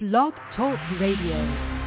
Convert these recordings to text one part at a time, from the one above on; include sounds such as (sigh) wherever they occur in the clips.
Blog Talk Radio.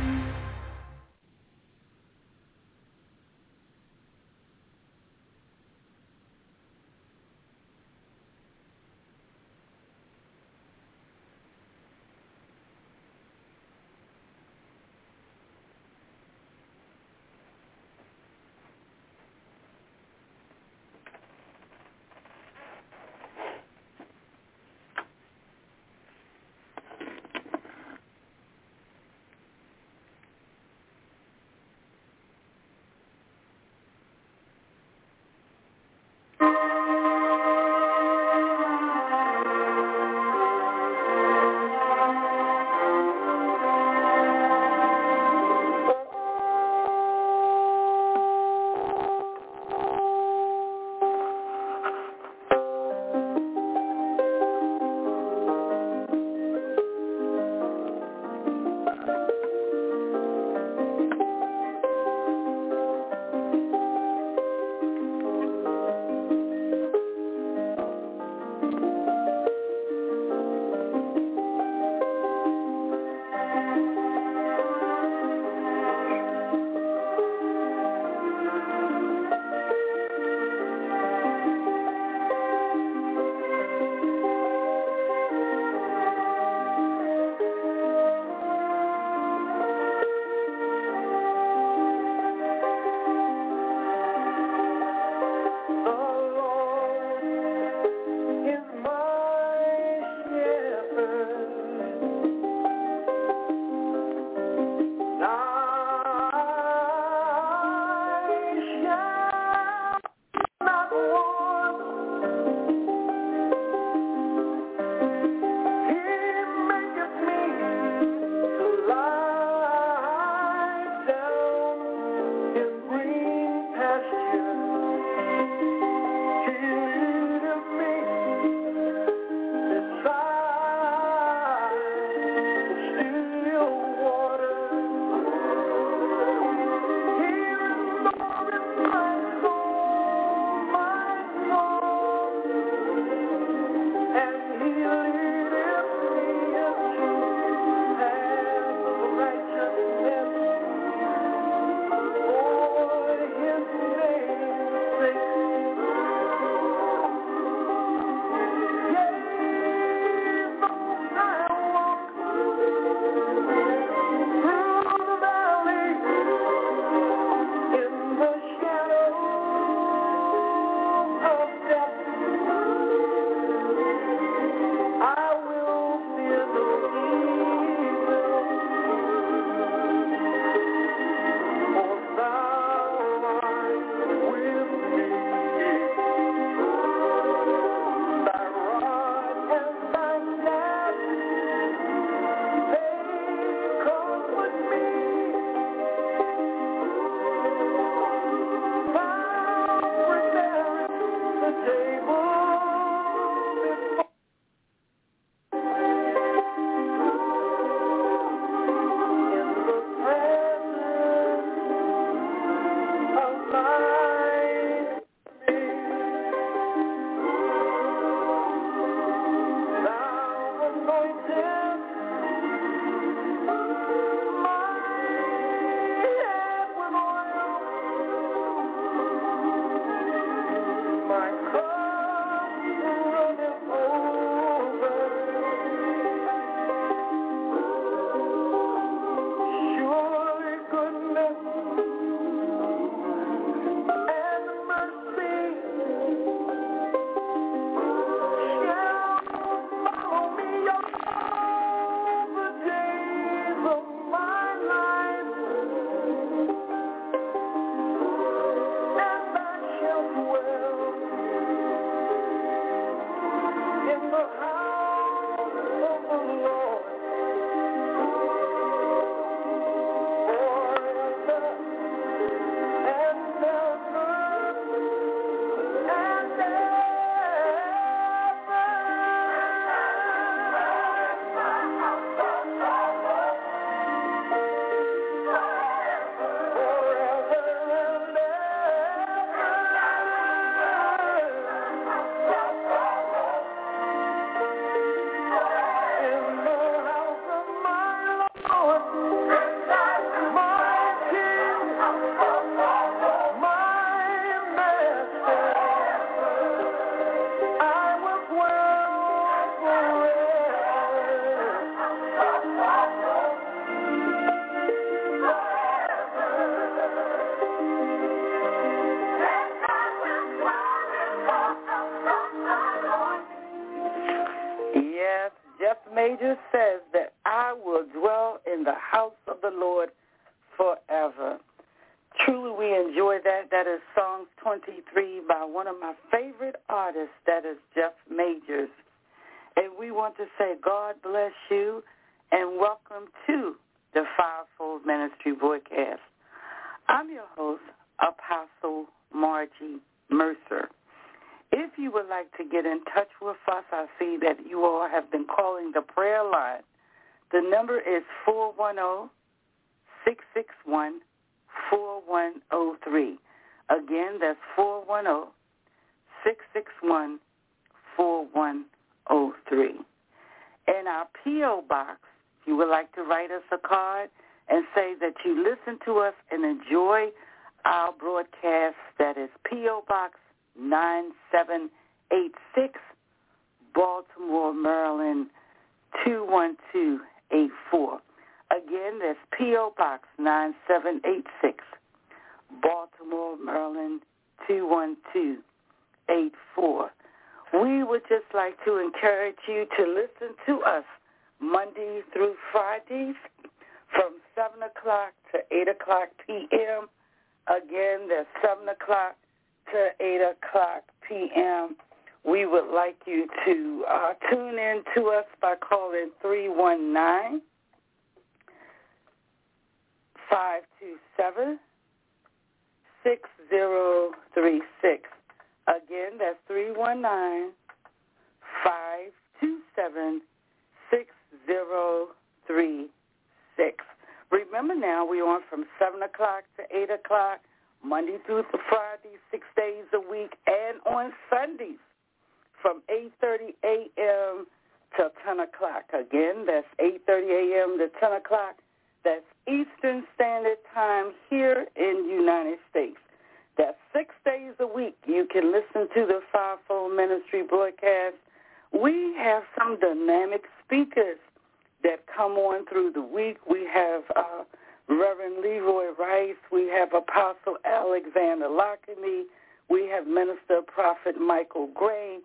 We have Minister Prophet Michael Gray,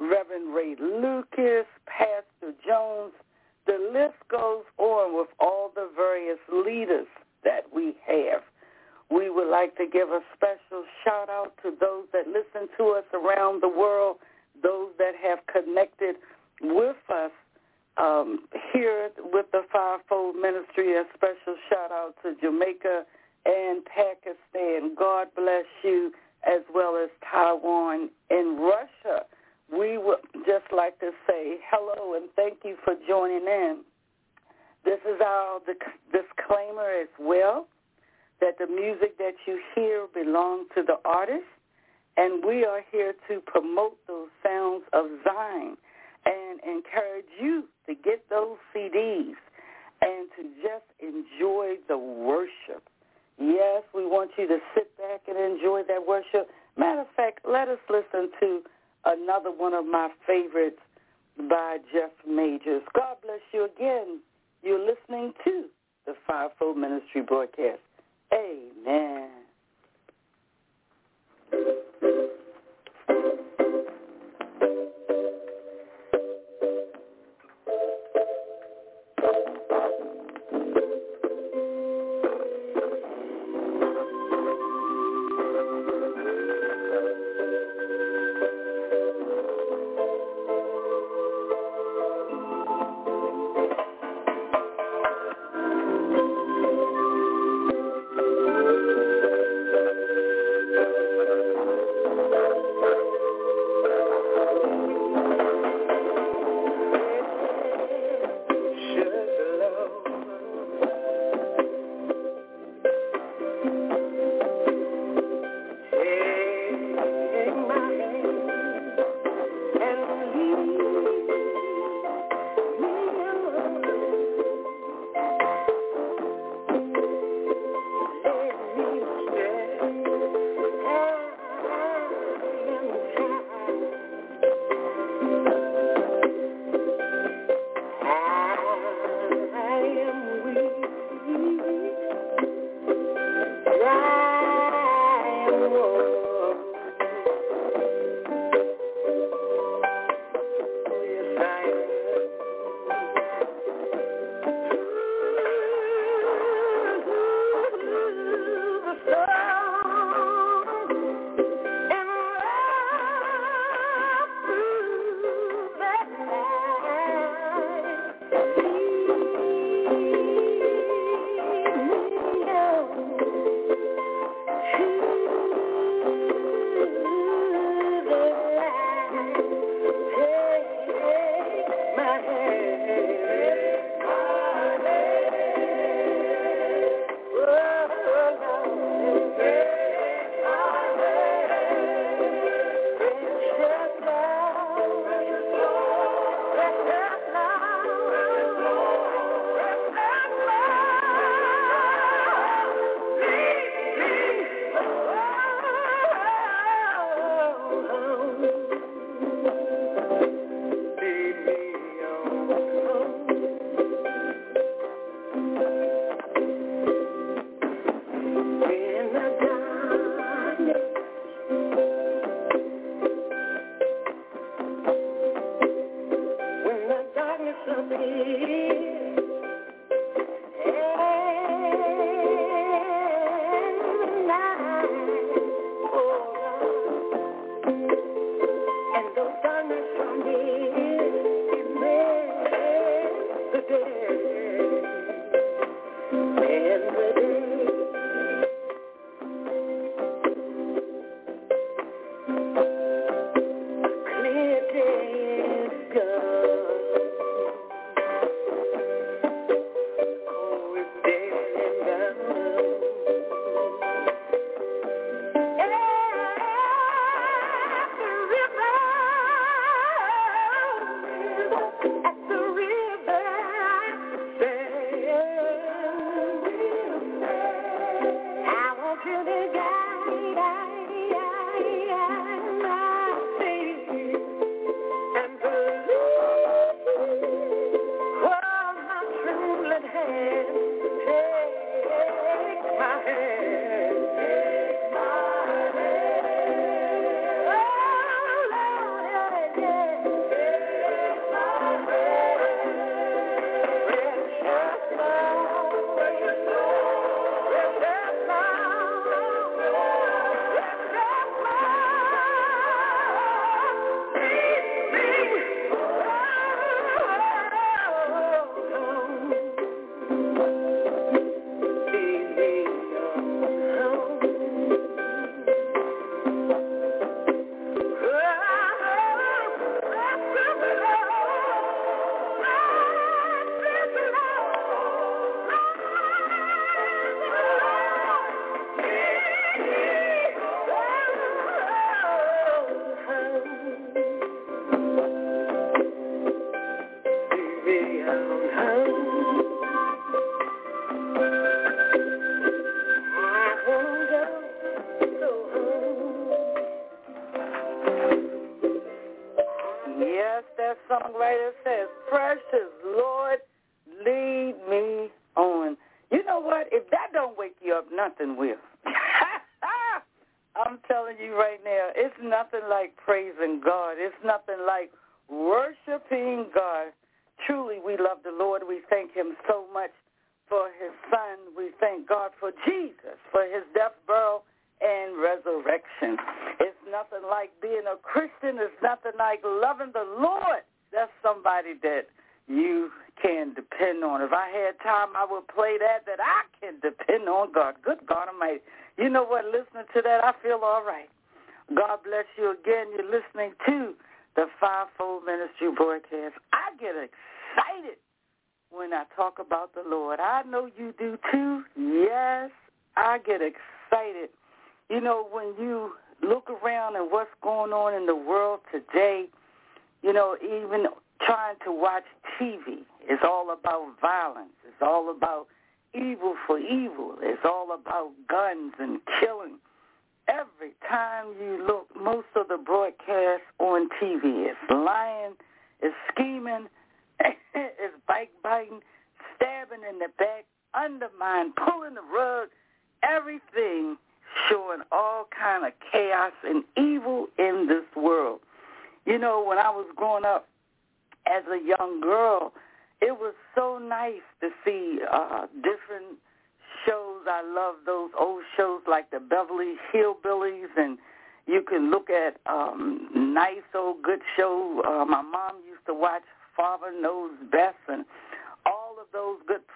Reverend Ray Lucas, Pastor Jones. The list goes on with all the various leaders that we have. We would like to give a special shout out to those that listen to us around the world, those that have connected with us um, here with the Fivefold Ministry, a special shout out to Jamaica and Pakistan. God bless you, as well as Taiwan and Russia. We would just like to say hello and thank you for joining in. This is our disclaimer as well that the music that you hear belongs to the artist, and we are here to promote those sounds of Zion and encourage you to get those CDs and to just enjoy the worship. Yes, we want you to sit back and enjoy that worship. Matter of fact, let us listen to another one of my favorites by Jeff Majors. God bless you again. You're listening to the Fivefold Ministry broadcast. Amen.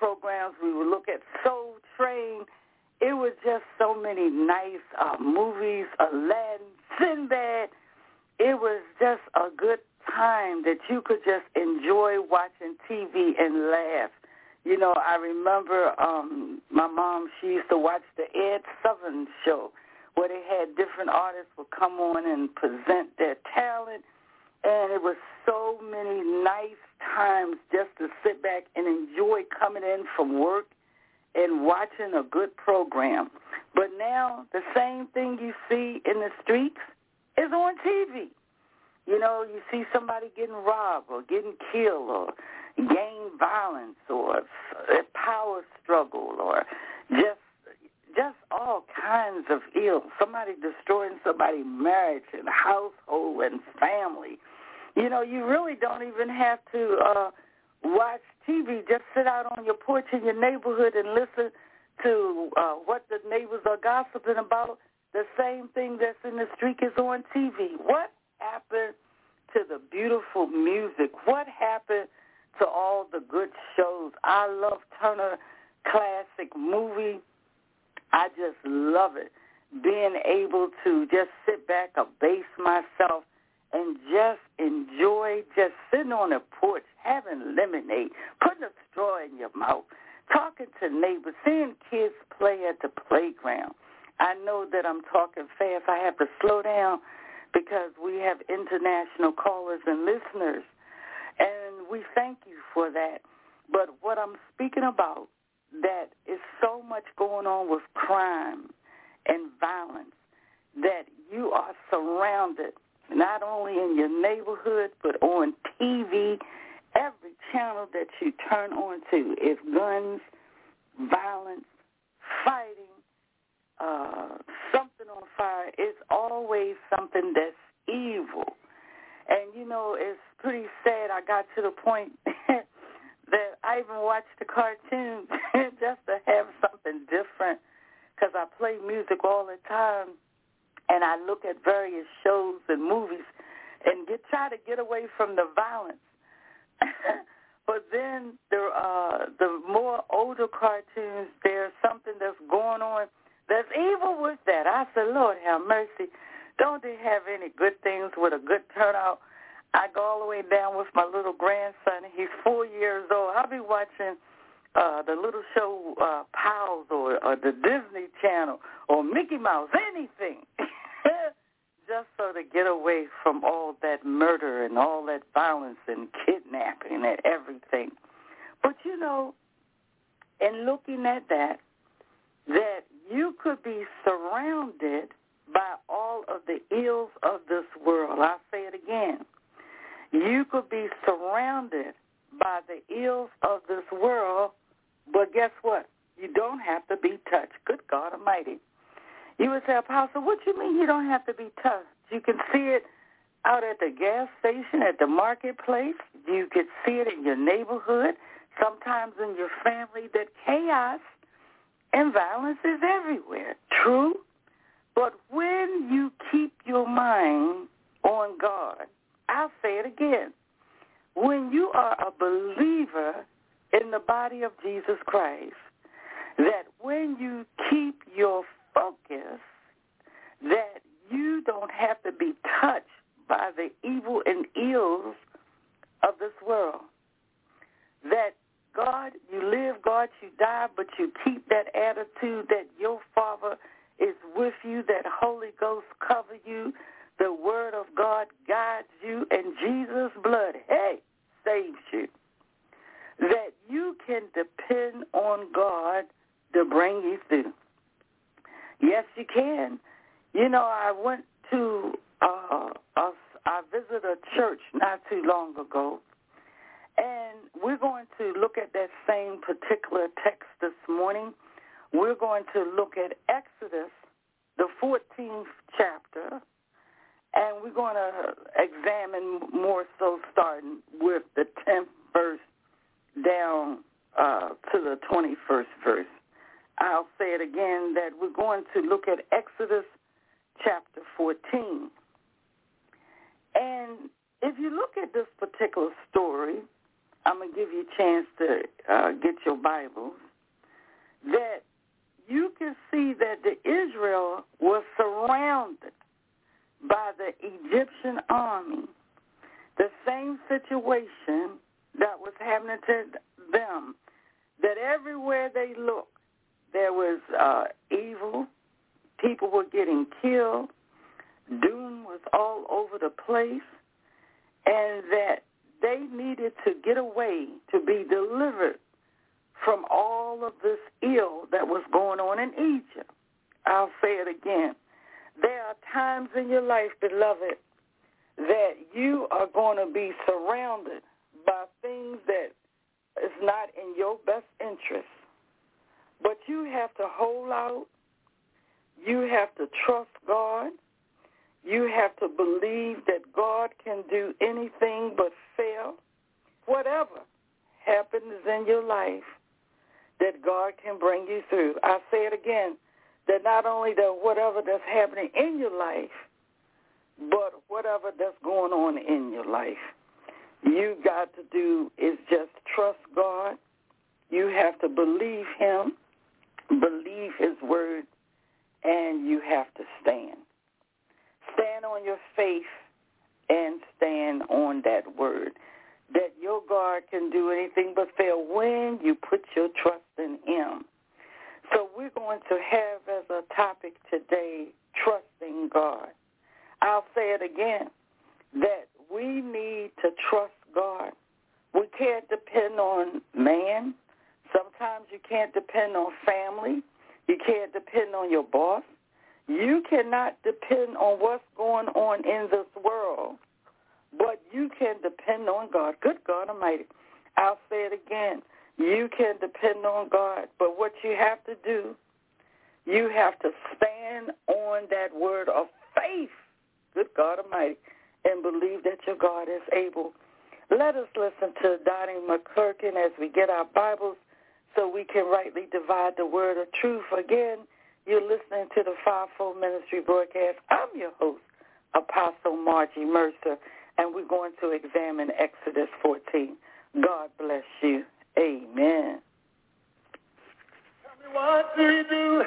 Programs. We would look at Soul Train. It was just so many nice uh, movies. Aladdin, Sinbad. It was just a good time that you could just enjoy watching TV and laugh. You know, I remember um my mom, she used to watch the Ed Sullivan show where they had different artists would come on and present their talent and it was so many nice times just to sit back and enjoy coming in from work and watching a good program. But now the same thing you see in the streets is on TV. You know, you see somebody getting robbed or getting killed or gang violence or a power struggle or just just all kinds of ill. Somebody destroying somebody's marriage and household and family. You know, you really don't even have to uh watch TV. Just sit out on your porch in your neighborhood and listen to uh what the neighbors are gossiping about. The same thing that's in the street is on TV. What happened to the beautiful music? What happened to all the good shows? I love Turner Classic Movie. I just love it. Being able to just sit back, abase myself, and just enjoy just sitting on a porch, having lemonade, putting a straw in your mouth, talking to neighbors, seeing kids play at the playground. I know that I'm talking fast. I have to slow down because we have international callers and listeners, and we thank you for that. But what I'm speaking about, that is so much going on with crime and violence that you are surrounded not only in your neighborhood but on TV. Every channel that you turn on to is guns, violence, fighting, uh, something on fire. It's always something that's evil. And, you know, it's pretty sad. I got to the point (laughs) that I even watched the cartoons (laughs) just to have something different because I play music all the time and I look at various shows and movies and get try to get away from the violence. (laughs) but then the uh the more older cartoons, there's something that's going on that's evil with that. I said, Lord have mercy. Don't they have any good things with a good turnout? I go all the way down with my little grandson. He's four years old. I'll be watching uh the little show uh Pals or, or the Disney Channel or Mickey Mouse, anything. (laughs) Just so to get away from all that murder and all that violence and kidnapping and everything. But you know, in looking at that, that you could be surrounded by all of the ills of this world. I'll say it again. You could be surrounded by the ills of this world, but guess what? You don't have to be touched. Good God Almighty. You would say, Apostle, what do you mean you don't have to be touched? You can see it out at the gas station, at the marketplace. You could see it in your neighborhood, sometimes in your family, that chaos and violence is everywhere. True. But when you keep your mind on God, I'll say it again. When you are a believer in the body of Jesus Christ, that when you keep your focus, that you don't have to be touched by the evil and ills of this world. That God, you live, God, you die, but you keep that attitude that your Father is with you, that Holy Ghost cover you, the Word of God guides you, and Jesus' blood, hey, saves you. That you can depend on God to bring you through. Yes, you can. You know, I went to uh, a, I visited a church not too long ago, and we're going to look at that same particular text this morning. We're going to look at Exodus, the 14th chapter, and we're going to examine more so starting with the 10th verse down uh, to the 21st verse. I'll say it again that we're going to look at Exodus chapter 14. And if you look at this particular story, I'm going to give you a chance to uh, get your Bibles, that you can see that the Israel was surrounded by the Egyptian army. The same situation that was happening to them, that everywhere they looked, there was uh, evil. People were getting killed. Doom was all over the place. And that they needed to get away to be delivered from all of this ill that was going on in Egypt. I'll say it again. There are times in your life, beloved, that you are going to be surrounded by things that is not in your best interest. But you have to hold out. You have to trust God. You have to believe that God can do anything but fail. Whatever happens in your life, that God can bring you through. I say it again, that not only the whatever that's happening in your life, but whatever that's going on in your life, you got to do is just trust God. You have to believe him, believe his word, and you have to stand. Stand on your faith and stand on that word. That your God can do anything but fail when you put your trust in him. So we're going to have as a topic today, trusting God. I'll say it again, that we need to trust God. We can't depend on man. Sometimes you can't depend on family. You can't depend on your boss. You cannot depend on what's going on in this world, but you can depend on God. Good God Almighty. I'll say it again. You can depend on God, but what you have to do, you have to stand on that word of faith. Good God Almighty and believe that your God is able. Let us listen to Donnie McClurkin as we get our Bibles so we can rightly divide the word of truth. Again, you're listening to the Fivefold Ministry broadcast. I'm your host, Apostle Margie Mercer, and we're going to examine Exodus 14. God bless you. Amen. Tell me what do you do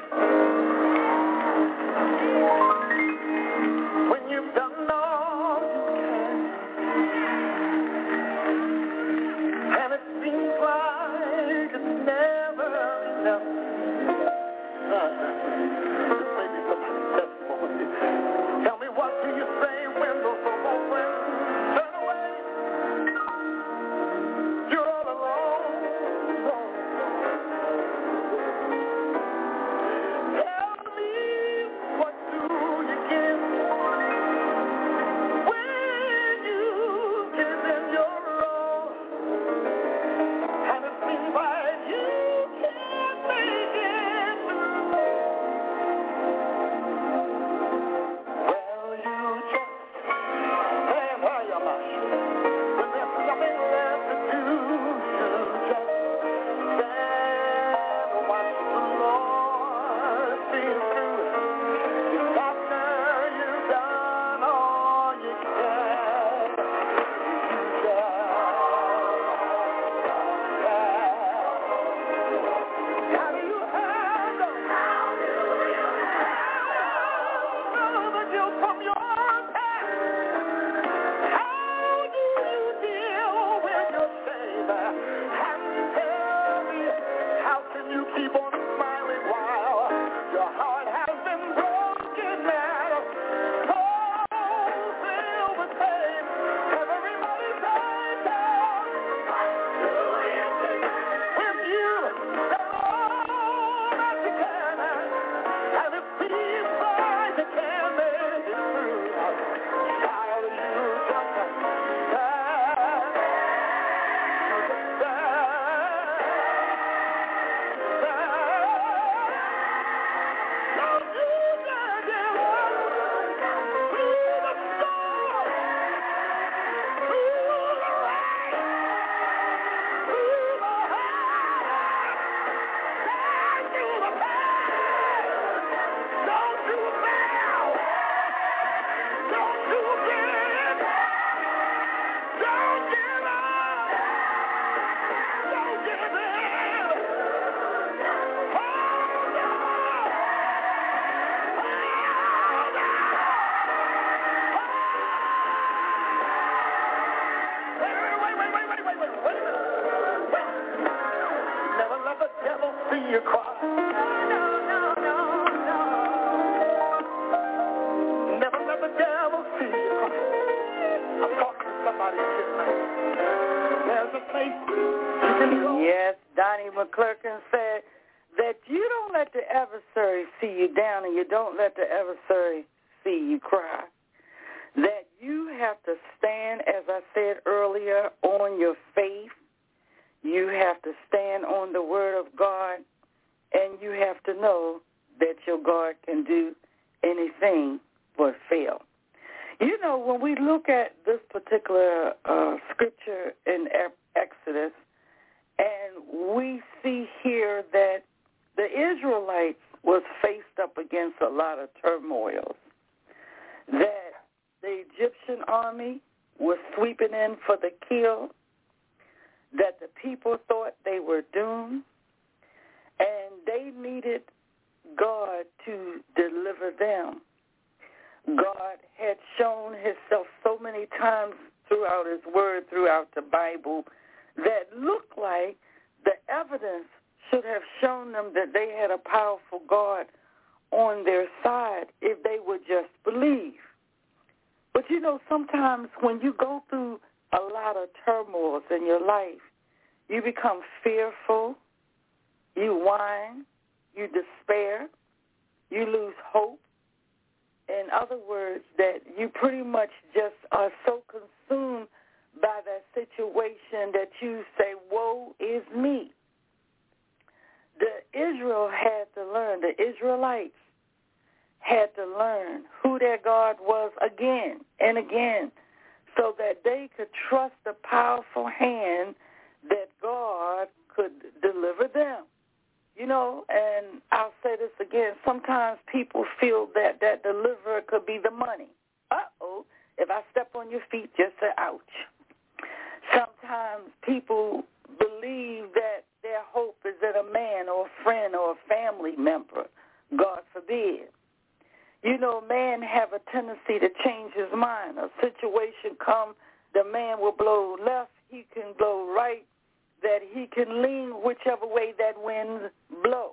that you don't let the adversary see you down and you don't let the adversary see you cry. That you have to stand, as I said earlier, on your faith. You have to stand on the word of God and you have to know that your God can do anything but fail. You know, when we look at this particular uh, scripture in Exodus, and we see here that the Israelites was faced up against a lot of turmoils, that the Egyptian army was sweeping in for the kill, that the people thought they were doomed, and they needed God to deliver them. God had shown himself so many times throughout his word, throughout the Bible, that looked like the evidence should have shown them that they had a powerful God on their side if they would just believe. But you know, sometimes when you go through a lot of turmoils in your life, you become fearful, you whine, you despair, you lose hope. In other words, that you pretty much just are so consumed by that situation that you say, woe is me. The Israel had to learn, the Israelites had to learn who their God was again and again so that they could trust the powerful hand that God could deliver them. You know, and I'll say this again, sometimes people feel that that deliverer could be the money. Uh-oh, if I step on your feet, just say ouch. Sometimes people believe that their hope is in a man or a friend or a family member. God forbid. You know, man have a tendency to change his mind. A situation come, the man will blow left, he can blow right, that he can lean whichever way that wind blow.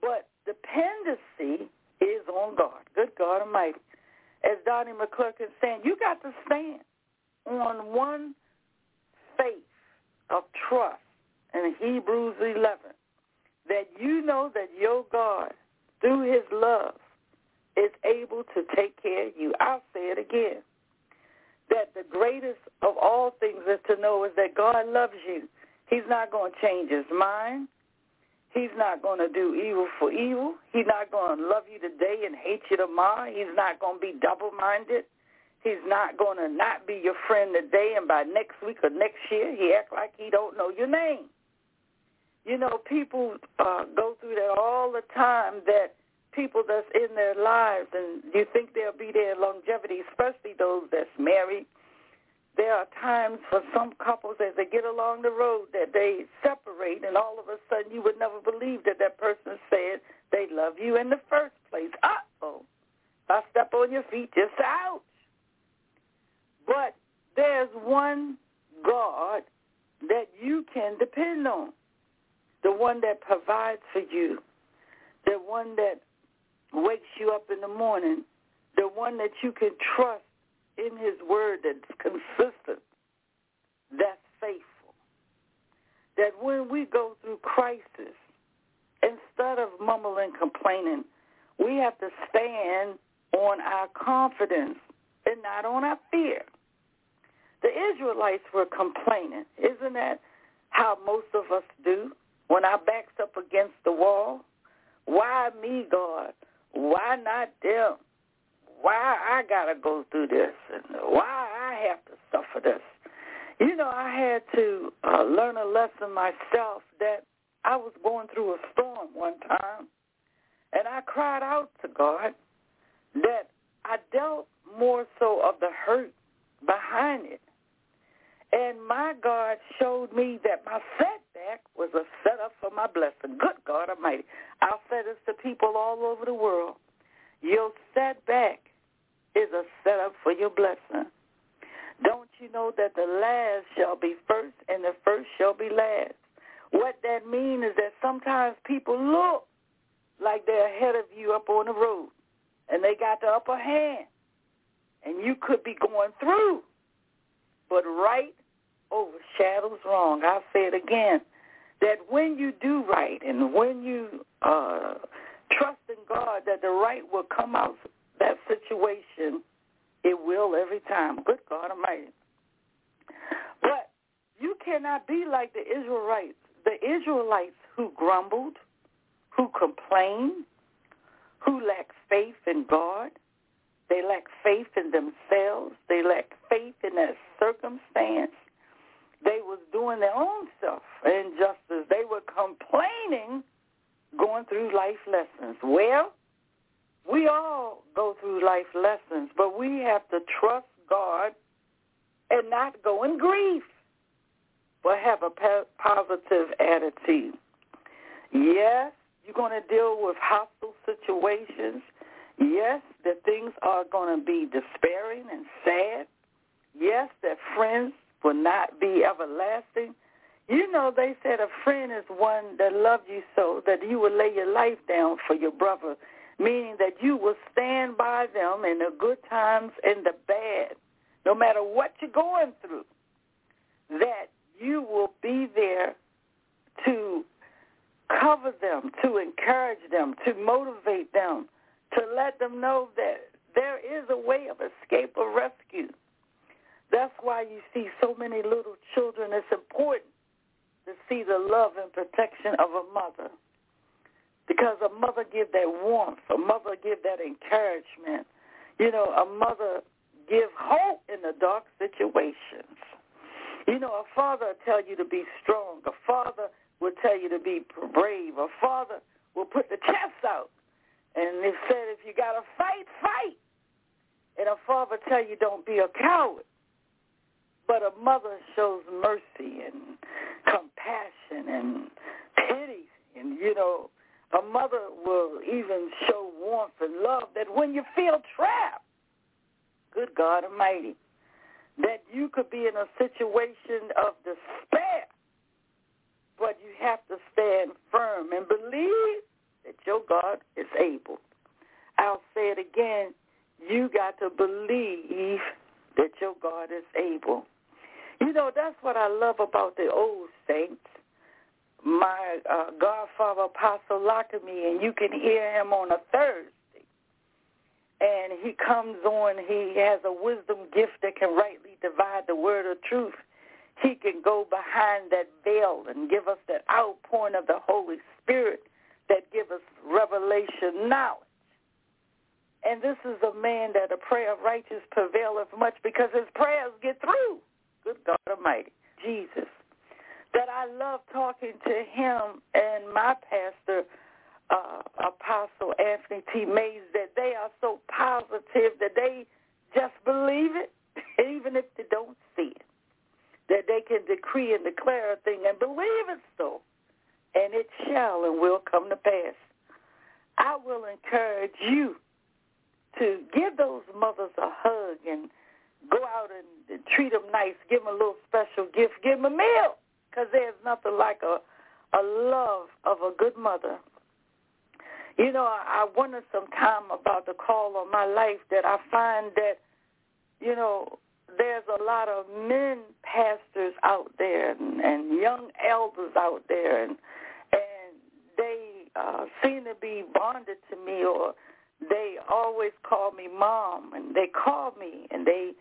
But dependency is on God. Good God Almighty. As Donnie McClurkin saying, you got to stand on one faith of trust in Hebrews 11 that you know that your God, through his love, is able to take care of you. I'll say it again. That the greatest of all things is to know is that God loves you. He's not going to change his mind. He's not going to do evil for evil. He's not going to love you today and hate you tomorrow. He's not going to be double-minded. He's not going to not be your friend today and by next week or next year he act like he don't know your name. You know, people uh, go through that all the time that people that's in their lives and you think they'll be there longevity, especially those that's married. There are times for some couples as they get along the road that they separate and all of a sudden you would never believe that that person said they love you in the first place. Uh-oh. I step on your feet, just ouch. But there's one God that you can depend on, the one that provides for you, the one that wakes you up in the morning, the one that you can trust in his word that's consistent, that's faithful. That when we go through crisis, instead of mumbling complaining, we have to stand on our confidence and not on our fear. The Israelites were complaining. Isn't that how most of us do? When our back's up against the wall, why me, God? Why not them? Why I gotta go through this, and why I have to suffer this? You know, I had to uh, learn a lesson myself that I was going through a storm one time, and I cried out to God that I dealt more so of the hurt behind it. And my God showed me that my setback was a setup for my blessing. Good God Almighty. I'll say this to people all over the world. Your setback is a setup for your blessing. Don't you know that the last shall be first and the first shall be last? What that means is that sometimes people look like they're ahead of you up on the road, and they got the upper hand, and you could be going through. But right overshadows wrong. I'll say it again, that when you do right and when you uh, trust in God that the right will come out that situation, it will every time. Good God Almighty. But you cannot be like the Israelites. The Israelites who grumbled, who complained, who lacked faith in God. They lacked faith in themselves. They lacked faith in their circumstance. They was doing their own stuff, injustice. They were complaining, going through life lessons. Well, we all go through life lessons, but we have to trust God and not go in grief, but have a positive attitude. Yes, you're going to deal with hostile situations. Yes, that things are going to be despairing and sad. Yes, that friends will not be everlasting. You know, they said a friend is one that loves you so that you will lay your life down for your brother, meaning that you will stand by them in the good times and the bad, no matter what you're going through, that you will be there to cover them, to encourage them, to motivate them, to let them know that there is a way of escape or rescue. That's why you see so many little children. It's important to see the love and protection of a mother. Because a mother give that warmth, a mother give that encouragement. You know, a mother give hope in the dark situations. You know, a father will tell you to be strong. A father will tell you to be brave. A father will put the chest out. And they said, if you got to fight, fight. And a father tell you don't be a coward. But a mother shows mercy and compassion and pity. And, you know, a mother will even show warmth and love that when you feel trapped, good God Almighty, that you could be in a situation of despair, but you have to stand firm and believe that your God is able. I'll say it again. You got to believe that your God is able. You know, that's what I love about the old saints. My uh, godfather, Apostle Lockamy, and you can hear him on a Thursday. And he comes on, he has a wisdom gift that can rightly divide the word of truth. He can go behind that veil and give us that outpouring of the Holy Spirit that give us revelation knowledge. And this is a man that a prayer of righteous prevaileth much because his prayers get through God Almighty, Jesus, that I love talking to him and my pastor, uh, Apostle Anthony T. Mays, that they are so positive that they just believe it, (laughs) even if they don't see it, that they can decree and declare a thing and believe it so, and it shall and will come to pass. I will encourage you to give those mothers a hug and go out and treat them nice, give them a little special gift, give them a meal, because there's nothing like a a love of a good mother. You know, I, I wonder sometime about the call on my life that I find that, you know, there's a lot of men pastors out there and, and young elders out there, and and they uh, seem to be bonded to me, or they always call me mom, and they call me, and they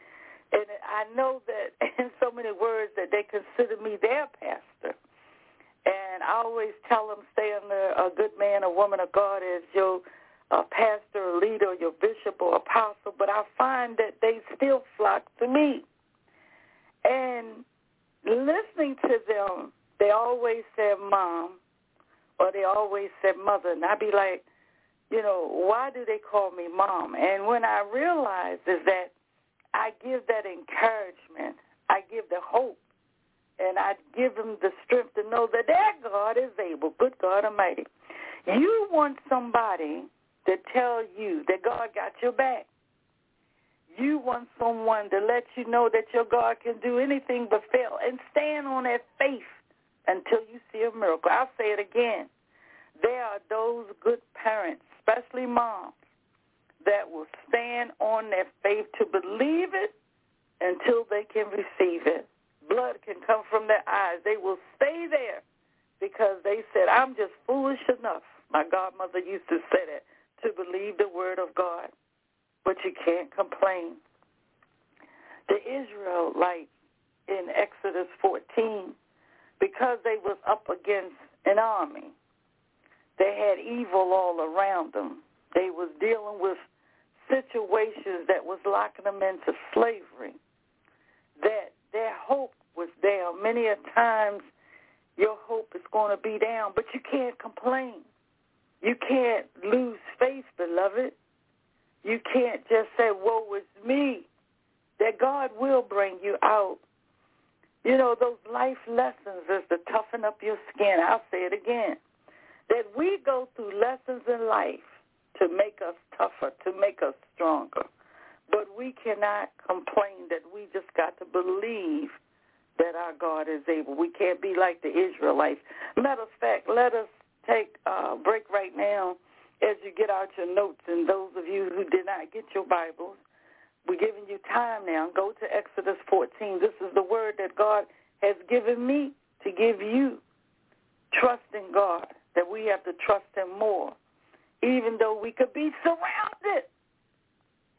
and I know that (laughs) in so many words that they consider me their pastor. And I always tell them, stay under a good man or woman of God as your uh, pastor or leader or your bishop or apostle. But I find that they still flock to me. And listening to them, they always say mom or they always say mother. And I'd be like, you know, why do they call me mom? And when I realize is that I give that encouragement. I give the hope. And I give them the strength to know that their God is able. Good God Almighty. You want somebody to tell you that God got your back. You want someone to let you know that your God can do anything but fail and stand on that faith until you see a miracle. I'll say it again. There are those good parents, especially moms, that will stand on their faith to believe it until they can receive it. Blood can come from their eyes. They will stay there because they said, I'm just foolish enough. My godmother used to say that, to believe the word of God. But you can't complain. The Israelites in Exodus 14, because they was up against an army, they had evil all around them. They was dealing with situations that was locking them into slavery. That their hope was down. Many a times your hope is going to be down, but you can't complain. You can't lose faith, beloved. You can't just say, woe is me. That God will bring you out. You know, those life lessons is to toughen up your skin. I'll say it again. That we go through lessons in life to make us tougher, to make us stronger. But we cannot complain that we just got to believe that our God is able. We can't be like the Israelites. Matter of fact, let us take a break right now as you get out your notes. And those of you who did not get your Bibles, we're giving you time now. Go to Exodus 14. This is the word that God has given me to give you. Trust in God, that we have to trust him more, even though we could be surrounded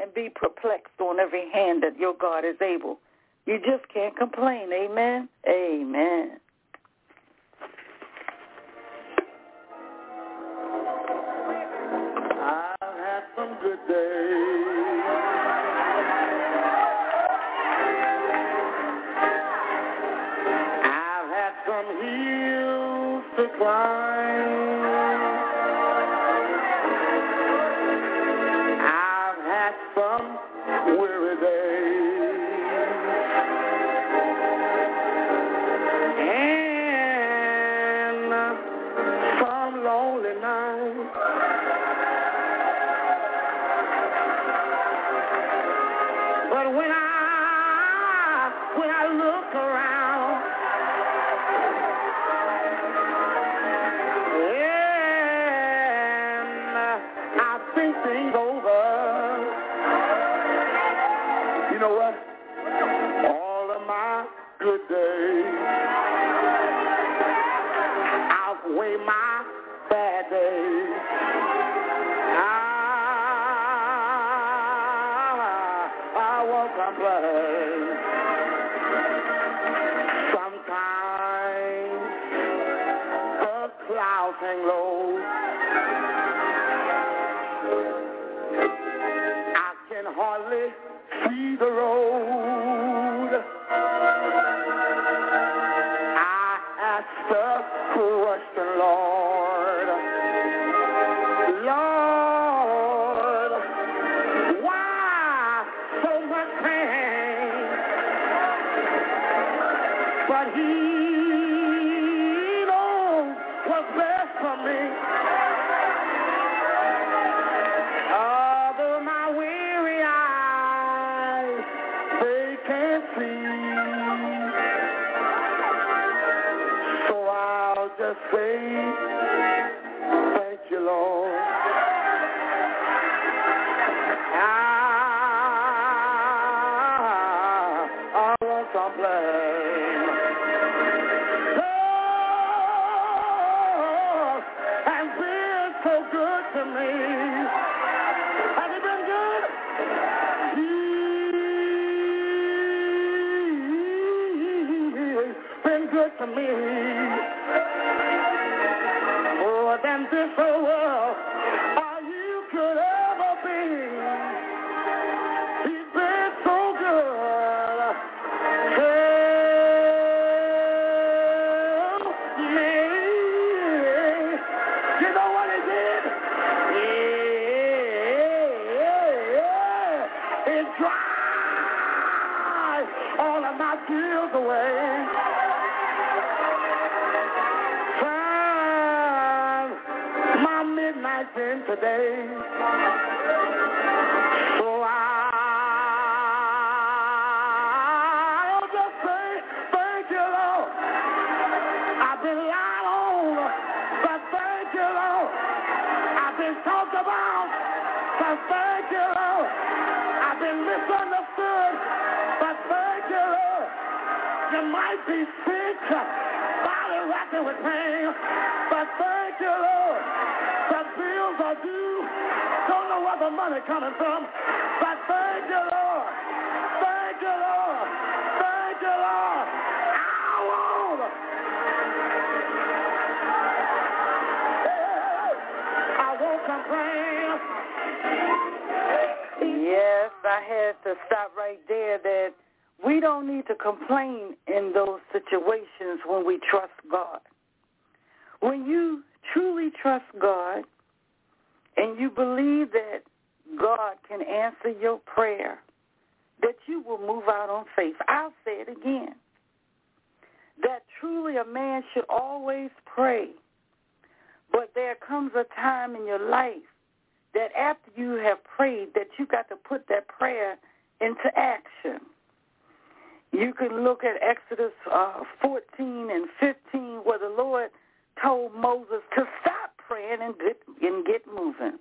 and be perplexed on every hand that your God is able. You just can't complain. Amen. Amen. I've had some good days. I've had some hills to climb. But time in your life that after you have prayed that you got to put that prayer into action. You can look at Exodus uh, 14 and 15 where the Lord told Moses to stop praying and get, and get moving.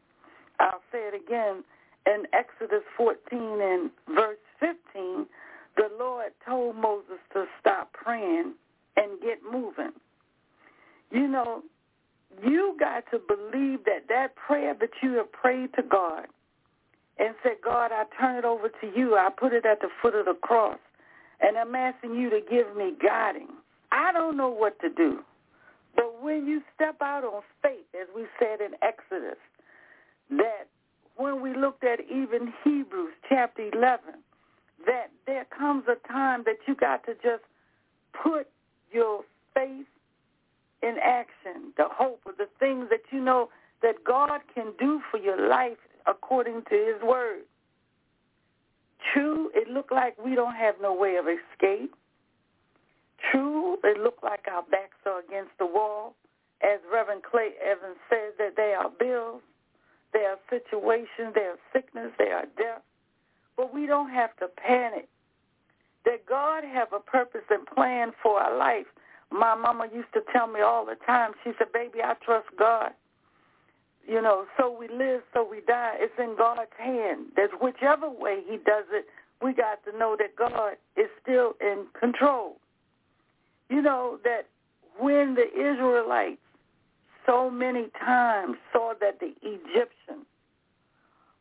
I'll say it again. In Exodus 14 and verse 15, the Lord told Moses to stop praying and get moving. You know, you got to believe that that prayer that you have prayed to God and said, God, I turn it over to you. I put it at the foot of the cross. And I'm asking you to give me guiding. I don't know what to do. But when you step out on faith, as we said in Exodus, that when we looked at even Hebrews chapter 11, that there comes a time that you got to just put your faith in action, the hope of the things that you know that God can do for your life according to his word. True, it looked like we don't have no way of escape. True, it looked like our backs are against the wall. As Reverend Clay Evans said, that they are bills, there are situations, there are sickness, there are death. But we don't have to panic. That God have a purpose and plan for our life. My mama used to tell me all the time, she said, baby, I trust God. You know, so we live, so we die. It's in God's hand. That's whichever way he does it, we got to know that God is still in control. You know, that when the Israelites so many times saw that the Egyptian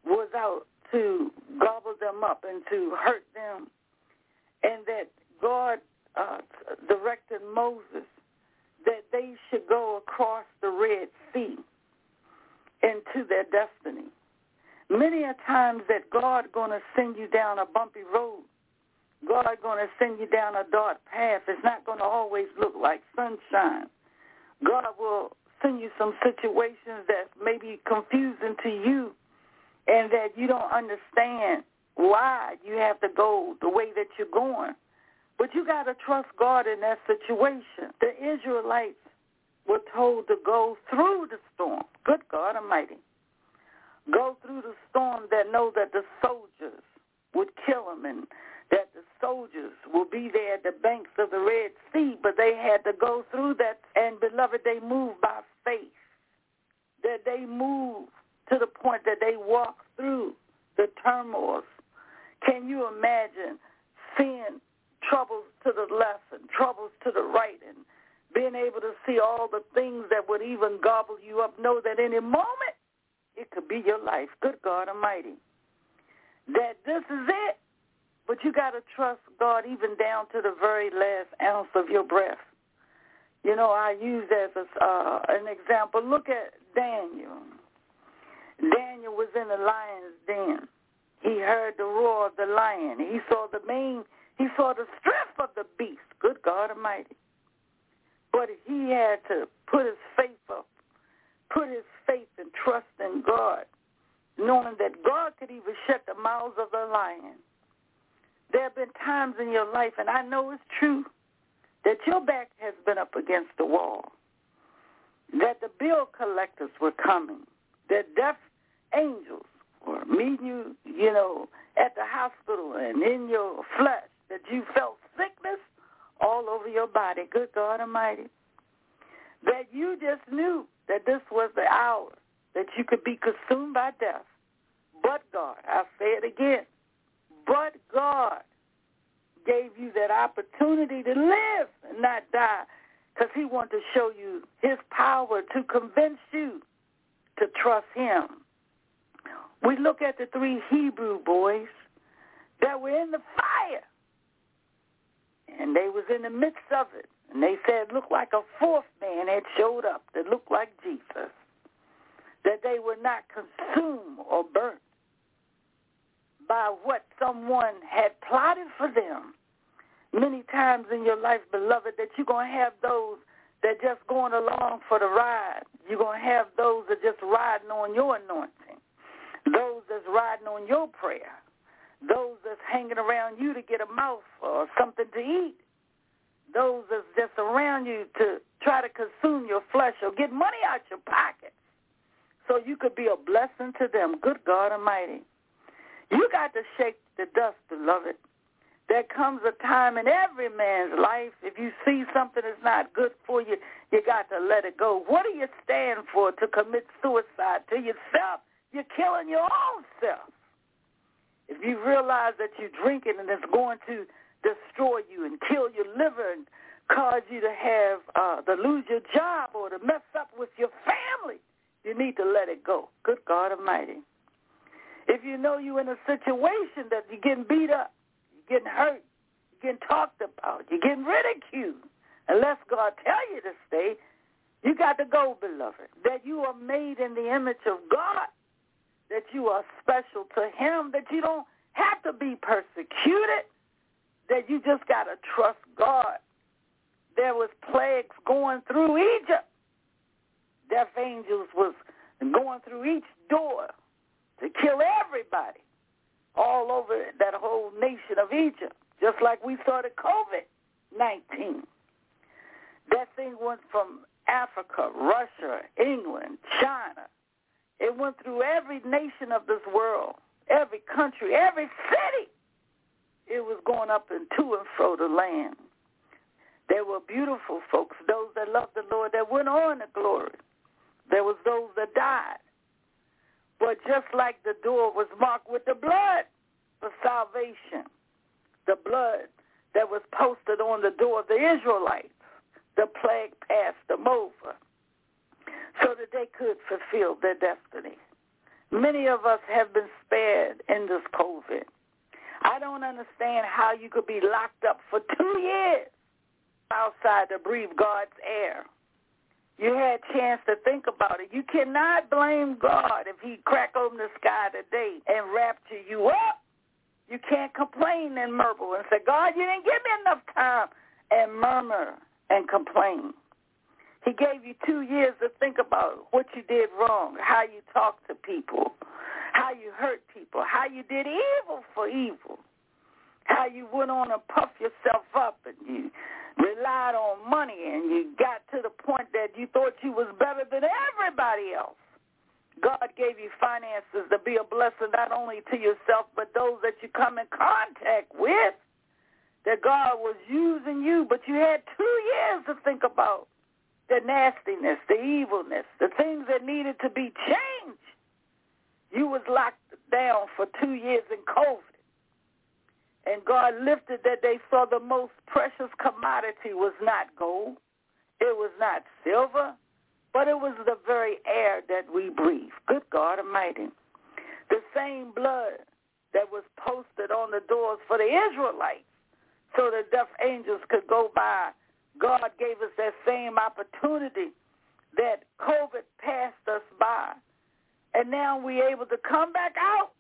was out to gobble them up and to hurt them, and that God uh, directed Moses that they should go across the Red Sea into their destiny. Many a times that God going to send you down a bumpy road. God going to send you down a dark path. It's not going to always look like sunshine. God will send you some situations that may be confusing to you and that you don't understand why you have to go the way that you're going. But you got to trust God in that situation. The Israelites were told to go through the storm. Good God Almighty. Go through the storm that know that the soldiers would kill them and that the soldiers will be there at the banks of the Red Sea, but they had to go through that. And beloved, they moved by faith. That they moved to the point that they walked through the turmoils. Can you imagine seeing troubles to the left and troubles to the right and being able to see all the things that would even gobble you up, know that any moment it could be your life. Good God Almighty. That this is it. But you got to trust God even down to the very last ounce of your breath. You know, I use as a, uh, an example. Look at Daniel. Daniel was in the lion's den. He heard the roar of the lion. He saw the mane. He saw the strength of the beast. Good God Almighty. But he had to put his faith up, put his faith and trust in God, knowing that God could even shut the mouths of the lion. There have been times in your life, and I know it's true, that your back has been up against the wall, that the bill collectors were coming, that death angels were meeting you, you know, at the hospital and in your flesh, that you felt sickness all over your body. Good God Almighty. That you just knew that this was the hour that you could be consumed by death. But God, I'll say it again, but God gave you that opportunity to live and not die because he wanted to show you his power to convince you to trust him. We look at the three Hebrew boys that were in the fire. And they was in the midst of it. And they said looked like a fourth man had showed up that looked like Jesus. That they were not consumed or burnt by what someone had plotted for them. Many times in your life, beloved, that you're going to have those that just going along for the ride. You're going to have those that just riding on your anointing. Those that's riding on your prayer. Those that's hanging around you to get a mouth or something to eat. Those that's just around you to try to consume your flesh or get money out your pockets so you could be a blessing to them. Good God Almighty. You got to shake the dust, beloved. There comes a time in every man's life, if you see something that's not good for you, you got to let it go. What do you stand for to commit suicide to yourself? You're killing your own self. If you realize that you're drinking and it's going to destroy you and kill your liver and cause you to have uh, to lose your job or to mess up with your family, you need to let it go. Good God Almighty. If you know you're in a situation that you're getting beat up, you're getting hurt, you're getting talked about, you're getting ridiculed, unless God tell you to stay, you got to go, beloved. That you are made in the image of God, that you are special to him, that you don't have to be persecuted, that you just got to trust God. There was plagues going through Egypt. Death angels was going through each door to kill everybody all over that whole nation of Egypt, just like we saw the COVID-19. That thing went from Africa, Russia, England, China. It went through every nation of this world, every country, every city. It was going up and to and fro the land. There were beautiful folks, those that loved the Lord, that went on to glory. There was those that died. But just like the door was marked with the blood for salvation, the blood that was posted on the door of the Israelites, the plague passed them over so that they could fulfill their destiny. Many of us have been spared in this COVID. I don't understand how you could be locked up for (laughs) two years outside to breathe God's air. You had a chance to think about it. You cannot blame God if he crack open the sky today and rapture you up. You can't complain and murmur and say, God, you didn't give me enough time and murmur and complain. He gave you two years to think about what you did wrong, how you talked to people, how you hurt people, how you did evil for evil, how you went on and puffed yourself up and you relied on money and you got to the point that you thought you was better than everybody else. God gave you finances to be a blessing not only to yourself but those that you come in contact with. That God was using you, but you had two years to think about the nastiness, the evilness, the things that needed to be changed. You was locked down for two years in COVID. And God lifted that they saw the most precious commodity was not gold. It was not silver, but it was the very air that we breathe. Good God Almighty. The same blood that was posted on the doors for the Israelites so the deaf angels could go by. God gave us that same opportunity that COVID passed us by. And now we're able to come back out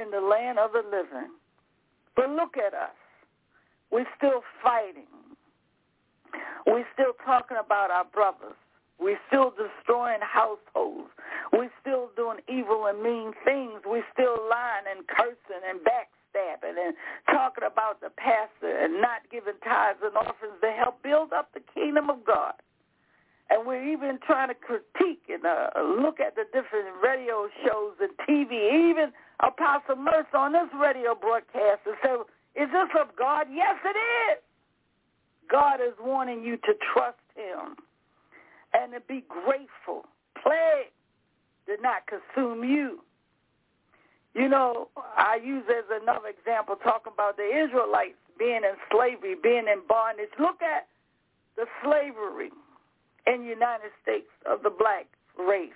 in the land of the living. But look at us. We're still fighting. We're still talking about our brothers. We're still destroying households. We're still doing evil and mean things. We're still lying and cursing and backstabbing and talking about the pastor and not giving tithes and offerings to help build up the kingdom of God. And we're even trying to critique and uh, look at the different radio shows and TV, even Apostle Mercer on this radio broadcast and say, is this of God? Yes, it is. God is wanting you to trust him and to be grateful. Plague did not consume you. You know, I use as another example talking about the Israelites being in slavery, being in bondage. Look at the slavery in the United States of the black race.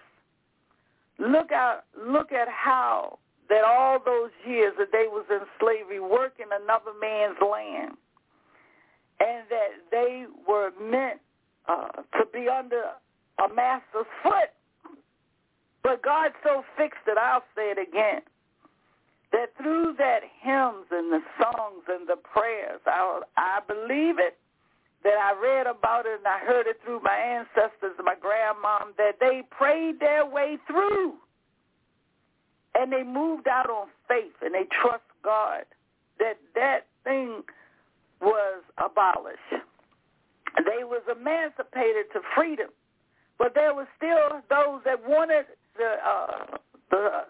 Look at look at how that all those years that they was in slavery, working another man's land, and that they were meant uh, to be under a master's foot. But God so fixed it, I'll say it again, that through that hymns and the songs and the prayers, I, I believe it, that I read about it and I heard it through my ancestors my grandmom, that they prayed their way through. And they moved out on faith and they trust God that that thing was abolished. They was emancipated to freedom. But there were still those that wanted the uh, the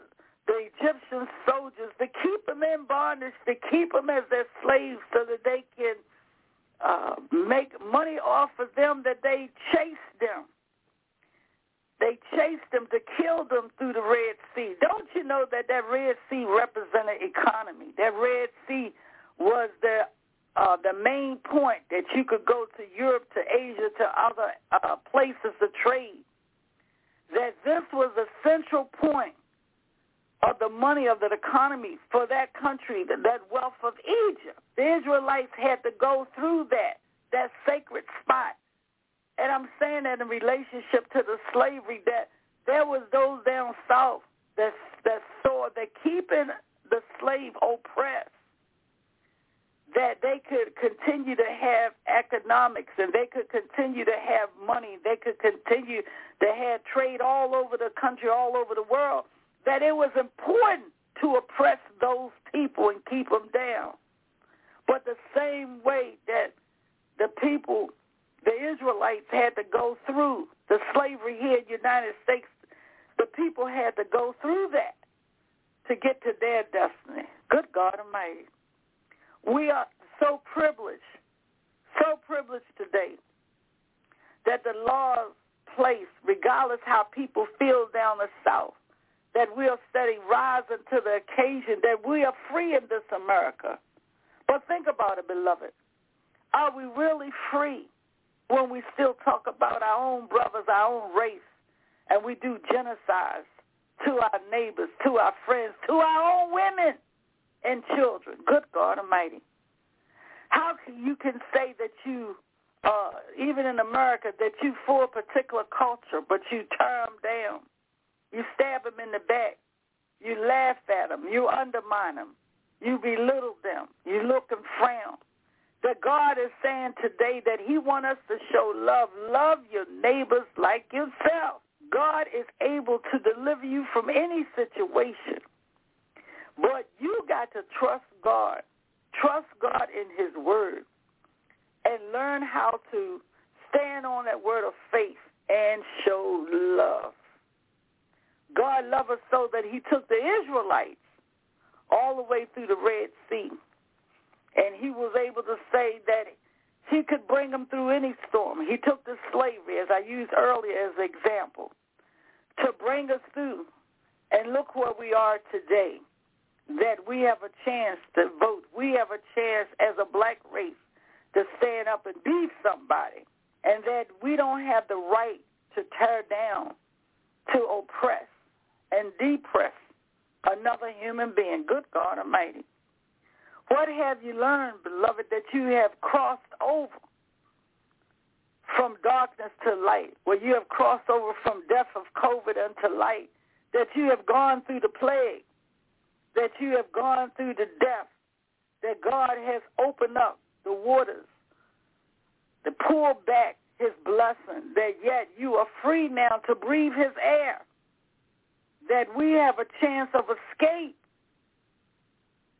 the Egyptian soldiers to keep them in bondage, to keep them as their slaves, so that they can uh, make money off of them. That they chased them. They chased them to kill them through the Red Sea. Don't you know that that Red Sea represented economy? That Red Sea was the uh, the main point that you could go to Europe, to Asia, to other uh, places to trade. That this was a central point of the money of the economy for that country, that, wealth of Egypt. The Israelites had to go through that, that sacred spot. And I'm saying that in relationship to the slavery, that there was those down south that, that saw that keeping the slave oppressed that they could continue to have economics and they could continue to have money. They could continue to have trade all over the country, all over the world, that it was important to oppress those people and keep them down. But the same way that the people, the Israelites had to go through the slavery here in the United States, the people had to go through that to get to their destiny. Good God Almighty. We are so privileged, so privileged today that the laws place, regardless how people feel down the South, that we are steady rising to the occasion, that we are free in this America. But think about it, beloved. Are we really free when we still talk about our own brothers, our own race, and we do genocides to our neighbors, to our friends, to our own women? and children. Good God Almighty. How can you can say that you, uh, even in America, that you for a particular culture, but you tear them down, you stab them in the back, you laugh at them, you undermine them, you belittle them, you look and frown. That God is saying today that he wants us to show love. Love your neighbors like yourself. God is able to deliver you from any situation. But you got to trust God. Trust God in his word and learn how to stand on that word of faith and show love. God loved us so that he took the Israelites all the way through the Red Sea. And he was able to say that he could bring them through any storm. He took the slavery, as I used earlier as an example, to bring us through. And look where we are today that we have a chance to vote. We have a chance as a black race to stand up and be somebody. And that we don't have the right to tear down, to oppress and depress another human being. Good God Almighty. What have you learned, beloved, that you have crossed over from darkness to light, where you have crossed over from death of COVID unto light, that you have gone through the plague, that you have gone through the death, that God has opened up the waters to pour back his blessing, that yet you are free now to breathe his air, that we have a chance of escape.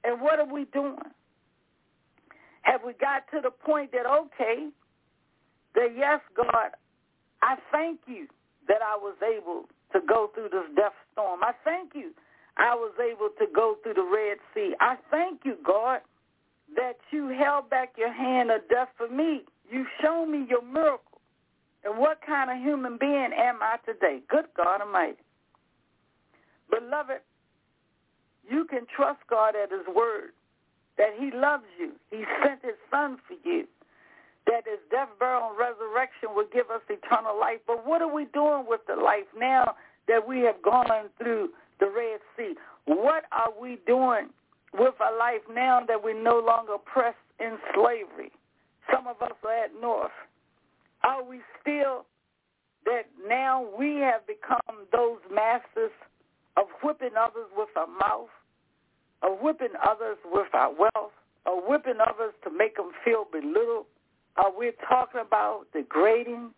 And what are we doing? Have we got to the point that, okay, that yes, God, I thank you that I was able to go through this death storm. I thank you I was able to go through the Red Sea. I thank you, God, that you held back your hand of death for me. You've shown me your miracle. And what kind of human being am I today? Good God Almighty. Beloved, you can trust God at his word that he loves you. He sent his son for you. That his death, burial, and resurrection will give us eternal life. But what are we doing with the life now that we have gone through the Red Sea? What are we doing with our life now that we're no longer pressed in slavery? Some of us are at North. Are we still that now we have become those masters of whipping others with our mouth, of whipping others with our wealth, of whipping others to make them feel belittled? Are we talking about degrading,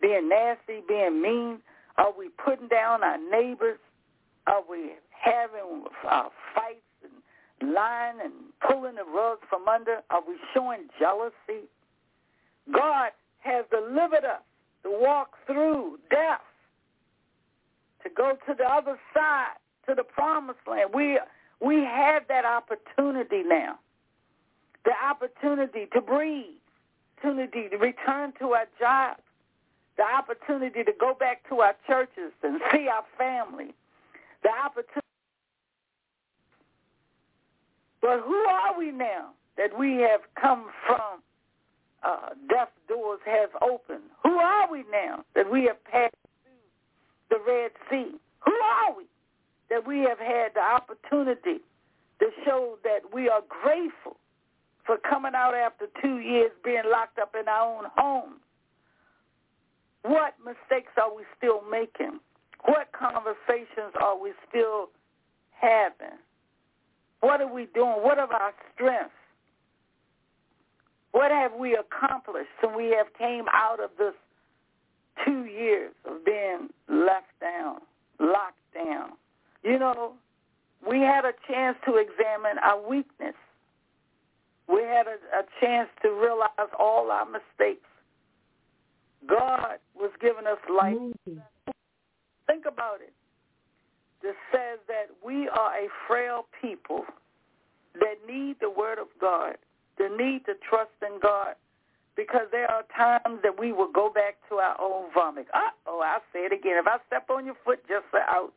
being nasty, being mean? Are we putting down our neighbors? Are we having fights and lying and pulling the rug from under? Are we showing jealousy? God has delivered us to walk through death, to go to the other side, to the promised land. We we have that opportunity now. The opportunity to breathe, opportunity to return to our jobs, the opportunity to go back to our churches and see our family, the opportunity. But who are we now that we have come from uh, death doors have opened? Who are we now that we have passed the Red Sea? Who are we that we have had the opportunity to show that we are grateful for coming out after two years being locked up in our own homes? What mistakes are we still making? What conversations are we still having? What are we doing? What are our strengths? What have we accomplished since we have came out of this two years of being left down, locked down? You know, we had a chance to examine our weakness. We had a, a chance to realize all our mistakes. God was giving us life. Think about it. This says that we are a frail people that need the word of God, the need to trust in God, because there are times that we will go back to our own vomit. oh, I'll say it again. If I step on your foot, just say ouch.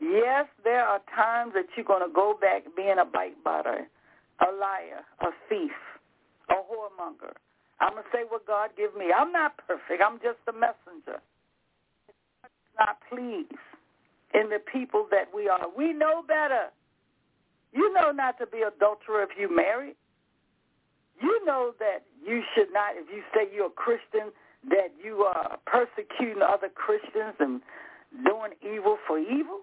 Yes, there are times that you're going to go back being a bite biter, a liar, a thief, a whoremonger. I'm going to say what God give me. I'm not perfect. I'm just a messenger. Not pleased in the people that we are. We know better. You know not to be adulterer if you marry. You know that you should not, if you say you're a Christian, that you are persecuting other Christians and doing evil for evil.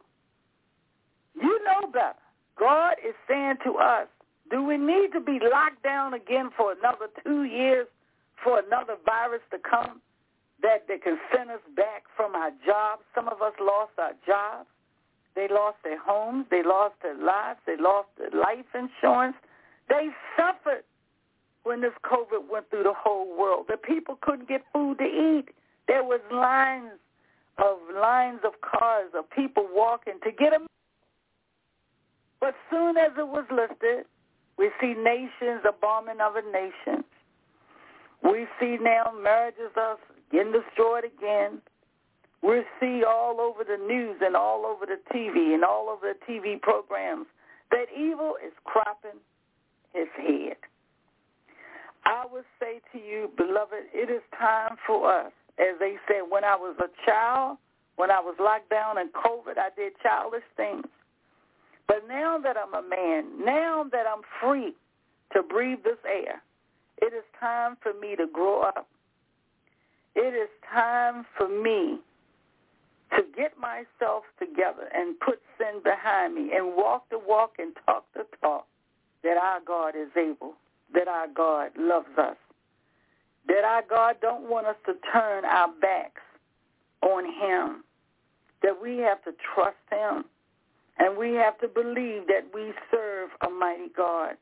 You know better. God is saying to us, do we need to be locked down again for another two years for another virus to come that they can send us back from our jobs? Some of us lost our jobs. They lost their homes. They lost their lives. They lost their life insurance. They suffered when this COVID went through the whole world. The people couldn't get food to eat. There was lines of lines of cars of people walking to get them. But soon as it was lifted, we see nations, a bombing other nations. We see now marriages are getting destroyed again. We see all over the news and all over the TV and all over the TV programs that evil is cropping his head. I would say to you, beloved, it is time for us. As they said, when I was a child, when I was locked down in COVID, I did childish things. But now that I'm a man, now that I'm free to breathe this air, it is time for me to grow up. It is time for me to get myself together and put sin behind me and walk the walk and talk the talk that our God is able, that our God loves us, that our God don't want us to turn our backs on him, that we have to trust him and we have to believe that we serve a mighty God.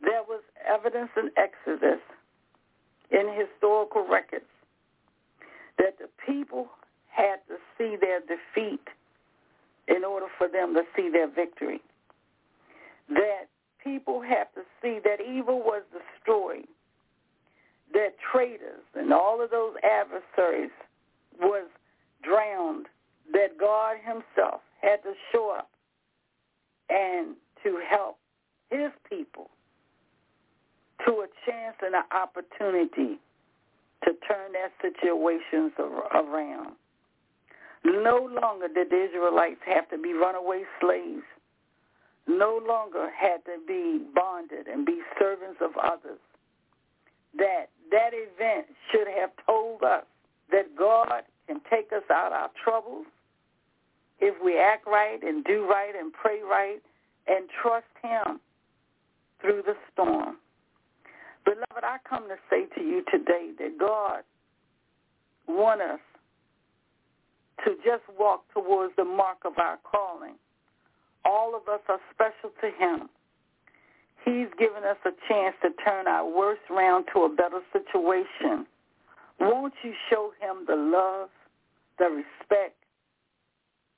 There was evidence in Exodus, in historical records, that the people had to see their defeat in order for them to see their victory. That people have to see that evil was destroyed, that traitors and all of those adversaries was drowned, that God himself had to show up and to help his people to a chance and an opportunity to turn their situations around. No longer did the Israelites have to be runaway slaves. No longer had to be bonded and be servants of others. That that event should have told us that God can take us out of our troubles if we act right and do right and pray right and trust him through the storm. Beloved, I come to say to you today that God wants us to just walk towards the mark of our calling. All of us are special to him. He's given us a chance to turn our worst round to a better situation. Won't you show him the love, the respect,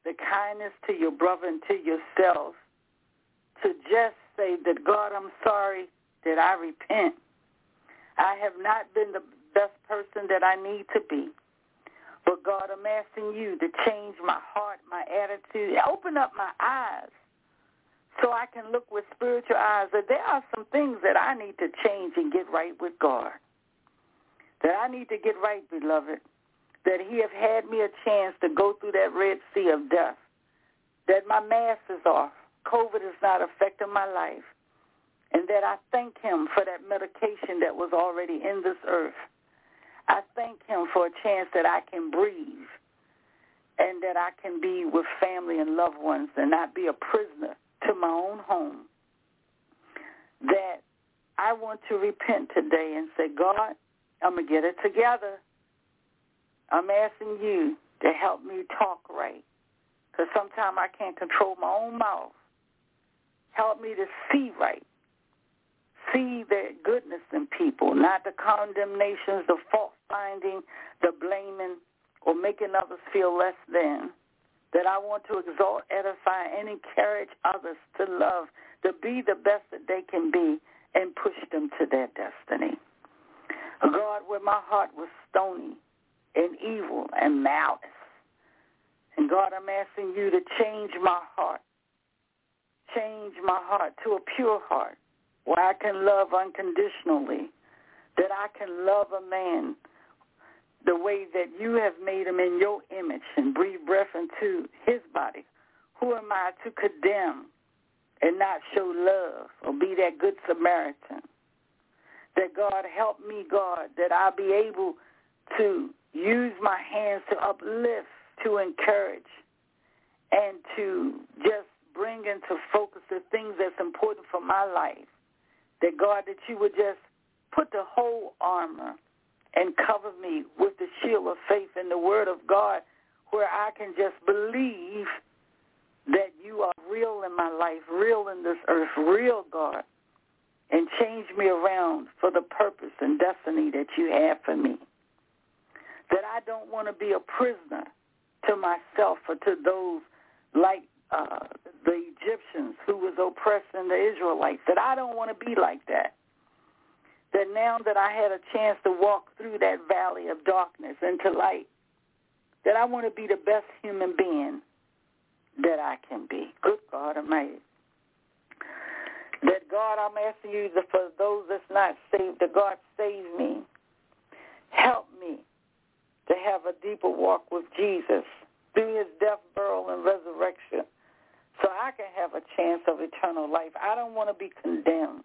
the kindness to your brother and to yourself to just say that, God, I'm sorry that I repent. I have not been the best person that I need to be. But God, I'm asking you to change my heart, my attitude, open up my eyes so I can look with spiritual eyes that there are some things that I need to change and get right with God. That I need to get right, beloved. That he have had me a chance to go through that Red Sea of death. That my mask is off. COVID is not affecting my life. And that I thank him for that medication that was already in this earth. I thank him for a chance that I can breathe and that I can be with family and loved ones and not be a prisoner to my own home. That I want to repent today and say, God, I'm going to get it together. I'm asking you to help me talk right because sometimes I can't control my own mouth. Help me to see right. See the goodness in people, not the condemnations, the fault finding, the blaming, or making others feel less than. That I want to exalt, edify, and encourage others to love, to be the best that they can be, and push them to their destiny. God, where my heart was stony and evil and malice. And God, I'm asking you to change my heart. Change my heart to a pure heart where I can love unconditionally, that I can love a man the way that you have made him in your image and breathe breath into his body. Who am I to condemn and not show love or be that good Samaritan? That God help me, God, that I'll be able to use my hands to uplift, to encourage, and to just bring into focus the things that's important for my life. That God, that you would just put the whole armor and cover me with the shield of faith and the word of God where I can just believe that you are real in my life, real in this earth, real God, and change me around for the purpose and destiny that you have for me. That I don't want to be a prisoner to myself or to those like uh, the Egyptians who was oppressing the Israelites. That I don't want to be like that that now that I had a chance to walk through that valley of darkness into light, that I want to be the best human being that I can be. Good God Almighty. That God, I'm asking you that for those that's not saved, that God save me. Help me to have a deeper walk with Jesus through his death, burial, and resurrection so I can have a chance of eternal life. I don't want to be condemned.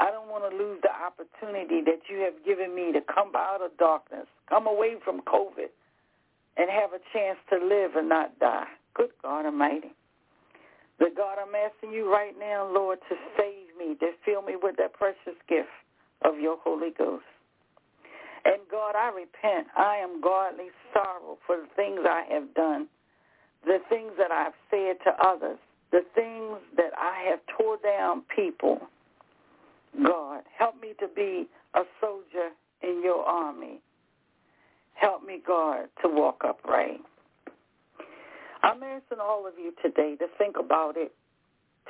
I don't want to lose the opportunity that you have given me to come out of darkness, come away from COVID, and have a chance to live and not die. Good God Almighty. The God, I'm asking you right now, Lord, to save me, to fill me with that precious gift of your Holy Ghost. And God, I repent. I am godly sorrow for the things I have done, the things that I've said to others, the things that I have tore down people God. Help me to be a soldier in your army. Help me, God, to walk upright. I'm asking all of you today to think about it,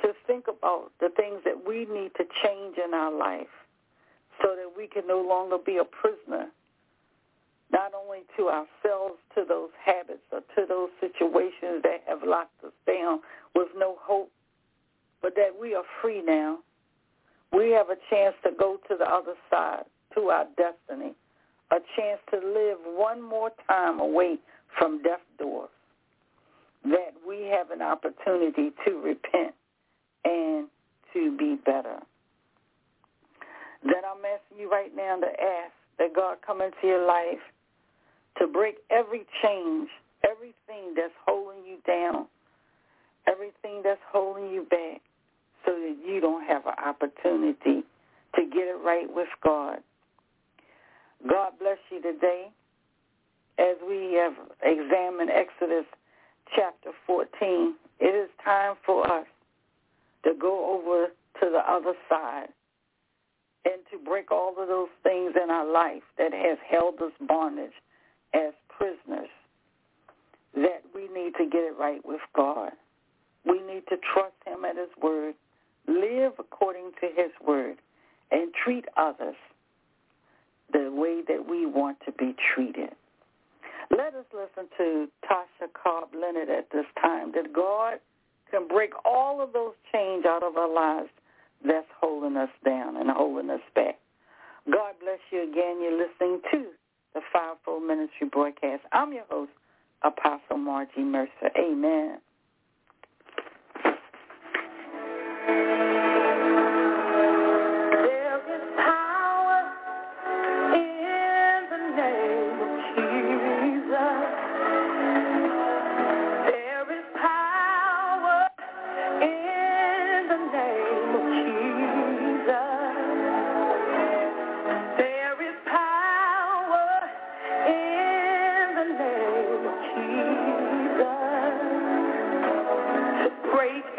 to think about the things that we need to change in our life so that we can no longer be a prisoner, not only to ourselves, to those habits or to those situations that have locked us down with no hope, but that we are free now. We have a chance to go to the other side, to our destiny, a chance to live one more time away from death doors, that we have an opportunity to repent and to be better. That I'm asking you right now to ask that God come into your life to break every change, everything that's holding you down, everything that's holding you back so that you don't have an opportunity to get it right with God. God bless you today as we have examined Exodus chapter 14. It is time for us to go over to the other side and to break all of those things in our life that has held us bondage as prisoners that we need to get it right with God. We need to trust him at his word, live according to his word, and treat others the way that we want to be treated. Let us listen to Tasha Cobbs Leonard at this time, that God can break all of those chains out of our lives that's holding us down and holding us back. God bless you again. You're listening to the Fivefold Ministry broadcast. I'm your host, Apostle Margie Mercer. Amen.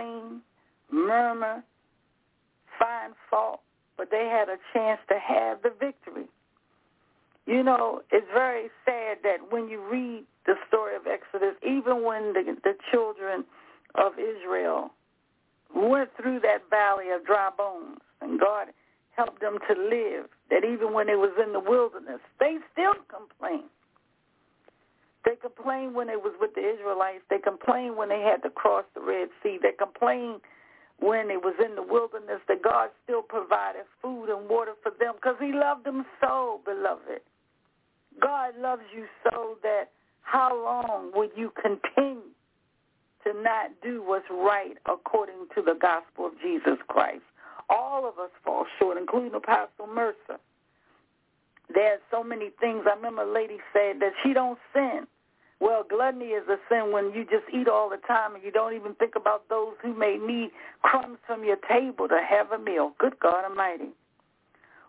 Complain, murmur, find fault, but they had a chance to have the victory. You know, it's very sad that when you read the story of Exodus, even when the, the children of Israel went through that valley of dry bones and God helped them to live, that even when they was in the wilderness, they still complained. They complained when it was with the Israelites. They complained when they had to cross the Red Sea. They complained when it was in the wilderness that God still provided food and water for them because he loved them so, beloved. God loves you so that how long would you continue to not do what's right according to the gospel of Jesus Christ? All of us fall short, including Apostle Mercer. There's so many things. I remember a lady said that she don't sin. Well, gluttony is a sin when you just eat all the time and you don't even think about those who may need crumbs from your table to have a meal. Good God Almighty.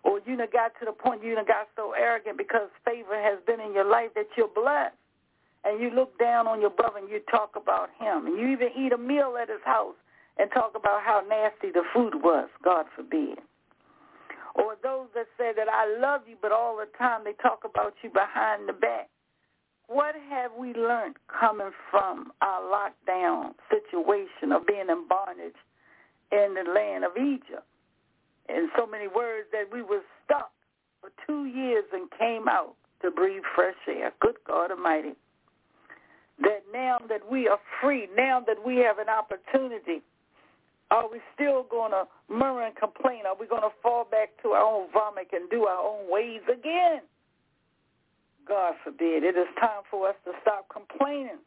Or you done got to the point you done got so arrogant because favor has been in your life that you're blessed. And you look down on your brother and you talk about him. And you even eat a meal at his house and talk about how nasty the food was. God forbid. Or those that say that I love you, but all the time they talk about you behind the back. What have we learned coming from our lockdown situation of being in bondage in the land of Egypt? In so many words that we were stuck for two years and came out to breathe fresh air. Good God Almighty. That now that we are free, now that we have an opportunity, are we still going to murmur and complain? Are we going to fall back to our own vomit and do our own ways again? God forbid. It is time for us to stop complaining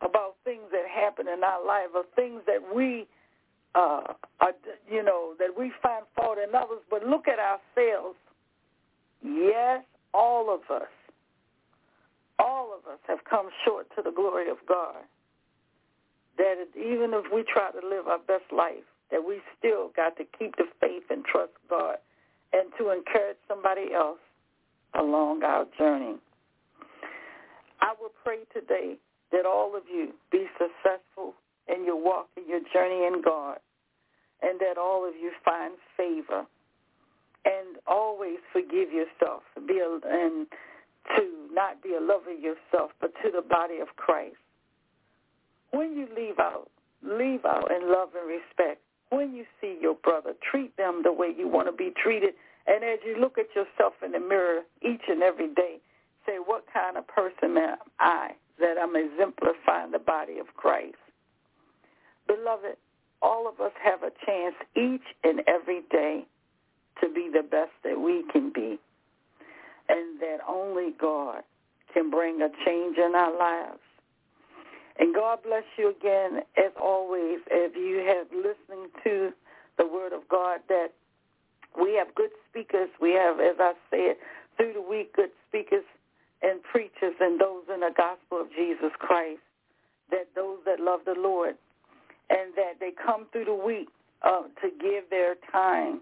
about things that happen in our life or things that we, uh, are, you know, that we find fault in others. But look at ourselves. Yes, all of us, all of us have come short to the glory of God. That even if we try to live our best life, that we still got to keep the faith and trust God and to encourage somebody else along our journey. I will pray today that all of you be successful in your walk in your journey in God and that all of you find favor and always forgive yourself be a, and to not be a lover of yourself but to the body of Christ. When you leave out, leave out in love and respect. When you see your brother, treat them the way you want to be treated and as you look at yourself in the mirror each and every day, say, what kind of person am I that I'm exemplifying the body of Christ? Beloved, all of us have a chance each and every day to be the best that we can be. And that only God can bring a change in our lives. And God bless you again, as always, if you have listening to the word of God that we have good speakers. We have, as I said, through the week, good speakers and preachers and those in the gospel of Jesus Christ, that those that love the Lord, and that they come through the week uh, to give their time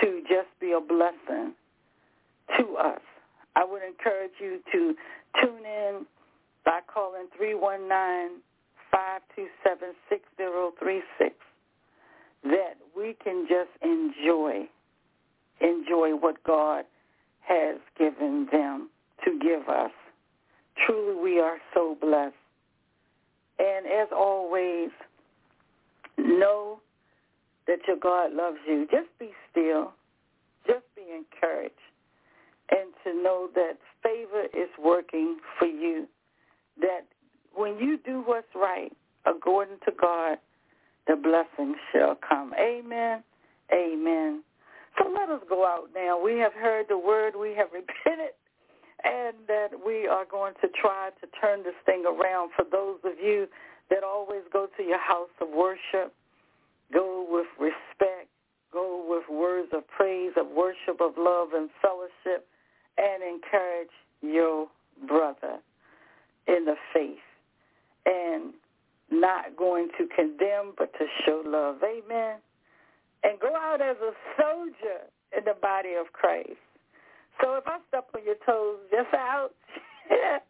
to just be a blessing to us. I would encourage you to tune in by calling 319 527 6036 that we can just enjoy, enjoy what God has given them to give us. Truly, we are so blessed. And as always, know that your God loves you. Just be still. Just be encouraged. And to know that favor is working for you. That when you do what's right, according to God, the blessing shall come. Amen. Amen. So let us go out now. We have heard the word. We have (laughs) repented. And that we are going to try to turn this thing around for those of you that always go to your house of worship. Go with respect. Go with words of praise, of worship, of love and fellowship, and encourage your brother in the faith. And not going to condemn, but to show love. Amen. And go out as a soldier in the body of Christ. So if I step on your toes, just out. (laughs)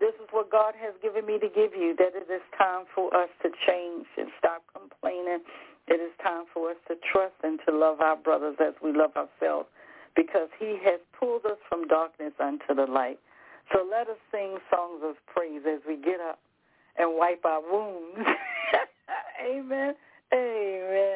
this is what God has given me to give you, that it is time for us to change and stop complaining. It is time for us to trust and to love our brothers as we love ourselves because he has pulled us from darkness unto the light. So let us sing songs of praise as we get up and wipe our wounds. (laughs) Amen. Amen.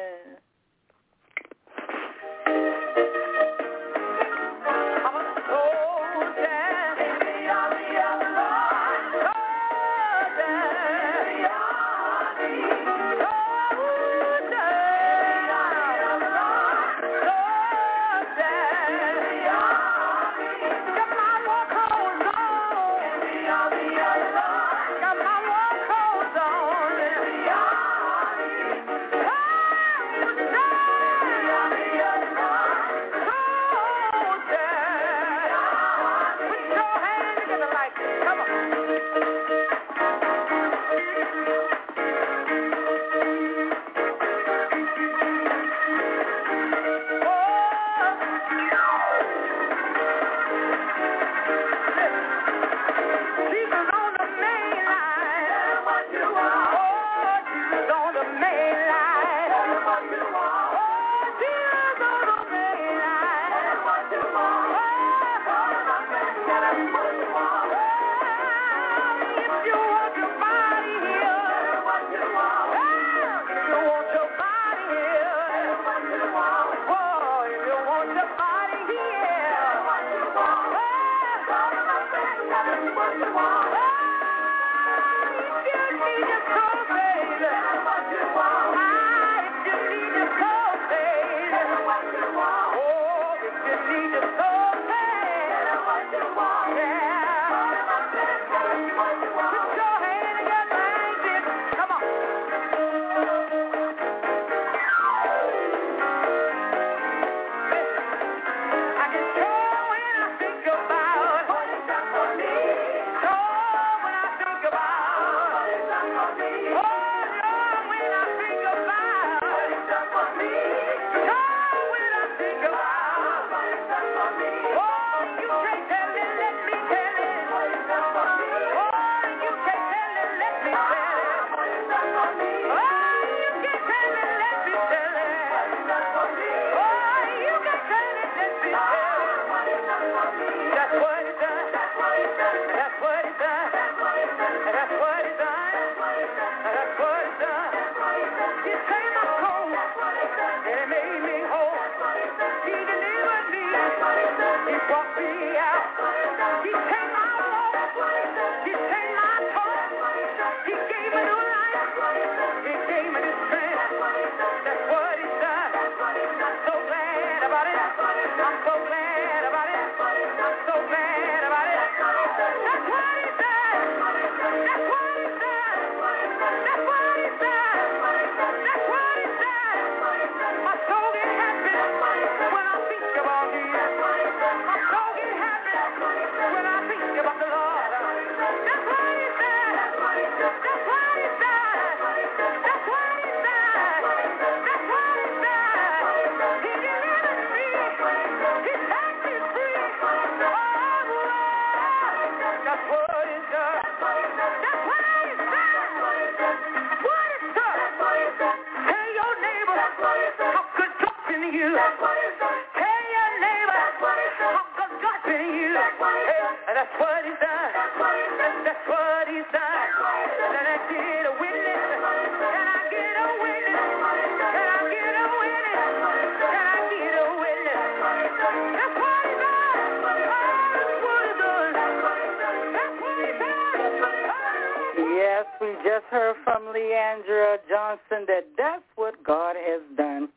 Le'Andria Johnson that that's what God has done.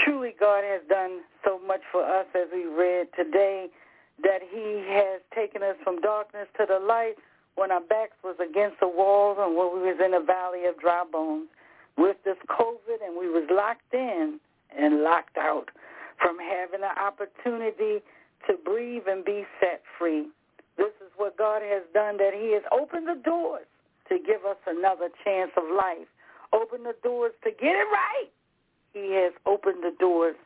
Truly, God has done so much for us as we read today that he has taken us from darkness to the light when our backs was against the walls and when we was in a valley of dry bones with this COVID and we was locked in and locked out from having the opportunity to breathe and be set free. This is what God has done, that he has opened the doors to give us another chance of life. Open the doors to get it right. He has opened the doors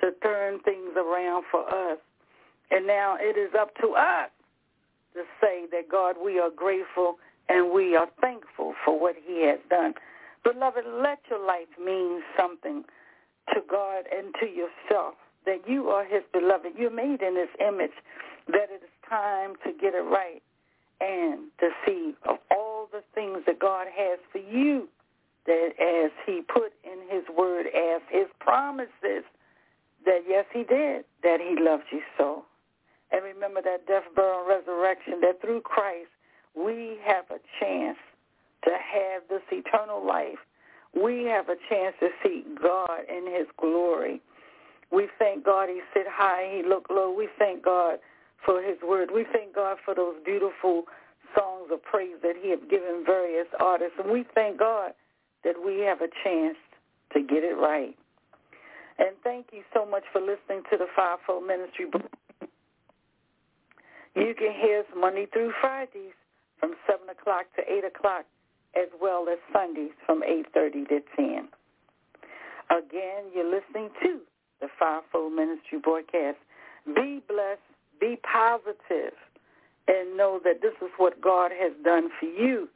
to turn things around for us. And now it is up to us to say that, God, we are grateful and we are thankful for what he has done. Beloved, let your life mean something to God and to yourself, that you are his beloved. You're made in his image, that it is time to get it right and to see of all the things that God has for you that as he put in his word as his promises that yes he did, that he loves you so. And remember that death, burial, and resurrection, that through Christ we have a chance to have this eternal life. We have a chance to see God in his glory. We thank God he sit high, he look low. We thank God for his word. We thank God for those beautiful songs of praise that he has given various artists. And we thank God that we have a chance to get it right. And thank you so much for listening to the Fivefold Ministry. You can hear us Monday through Fridays from 7 o'clock to 8 o'clock, as well as Sundays from 8.30 to 10. Again, you're listening to the Fivefold Ministry broadcast. Be blessed, be positive, and know that this is what God has done for you,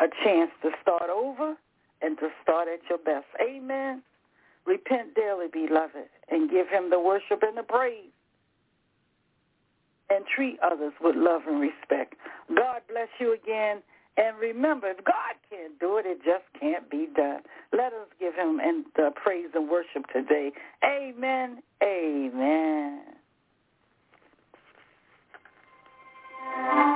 a chance to start over and to start at your best. Amen. Repent daily, beloved, and give him the worship and the praise. And treat others with love and respect. God bless you again. And remember, if God can't do it, it just can't be done. Let us give him and uh, praise and worship today. Amen. Amen. Thank you.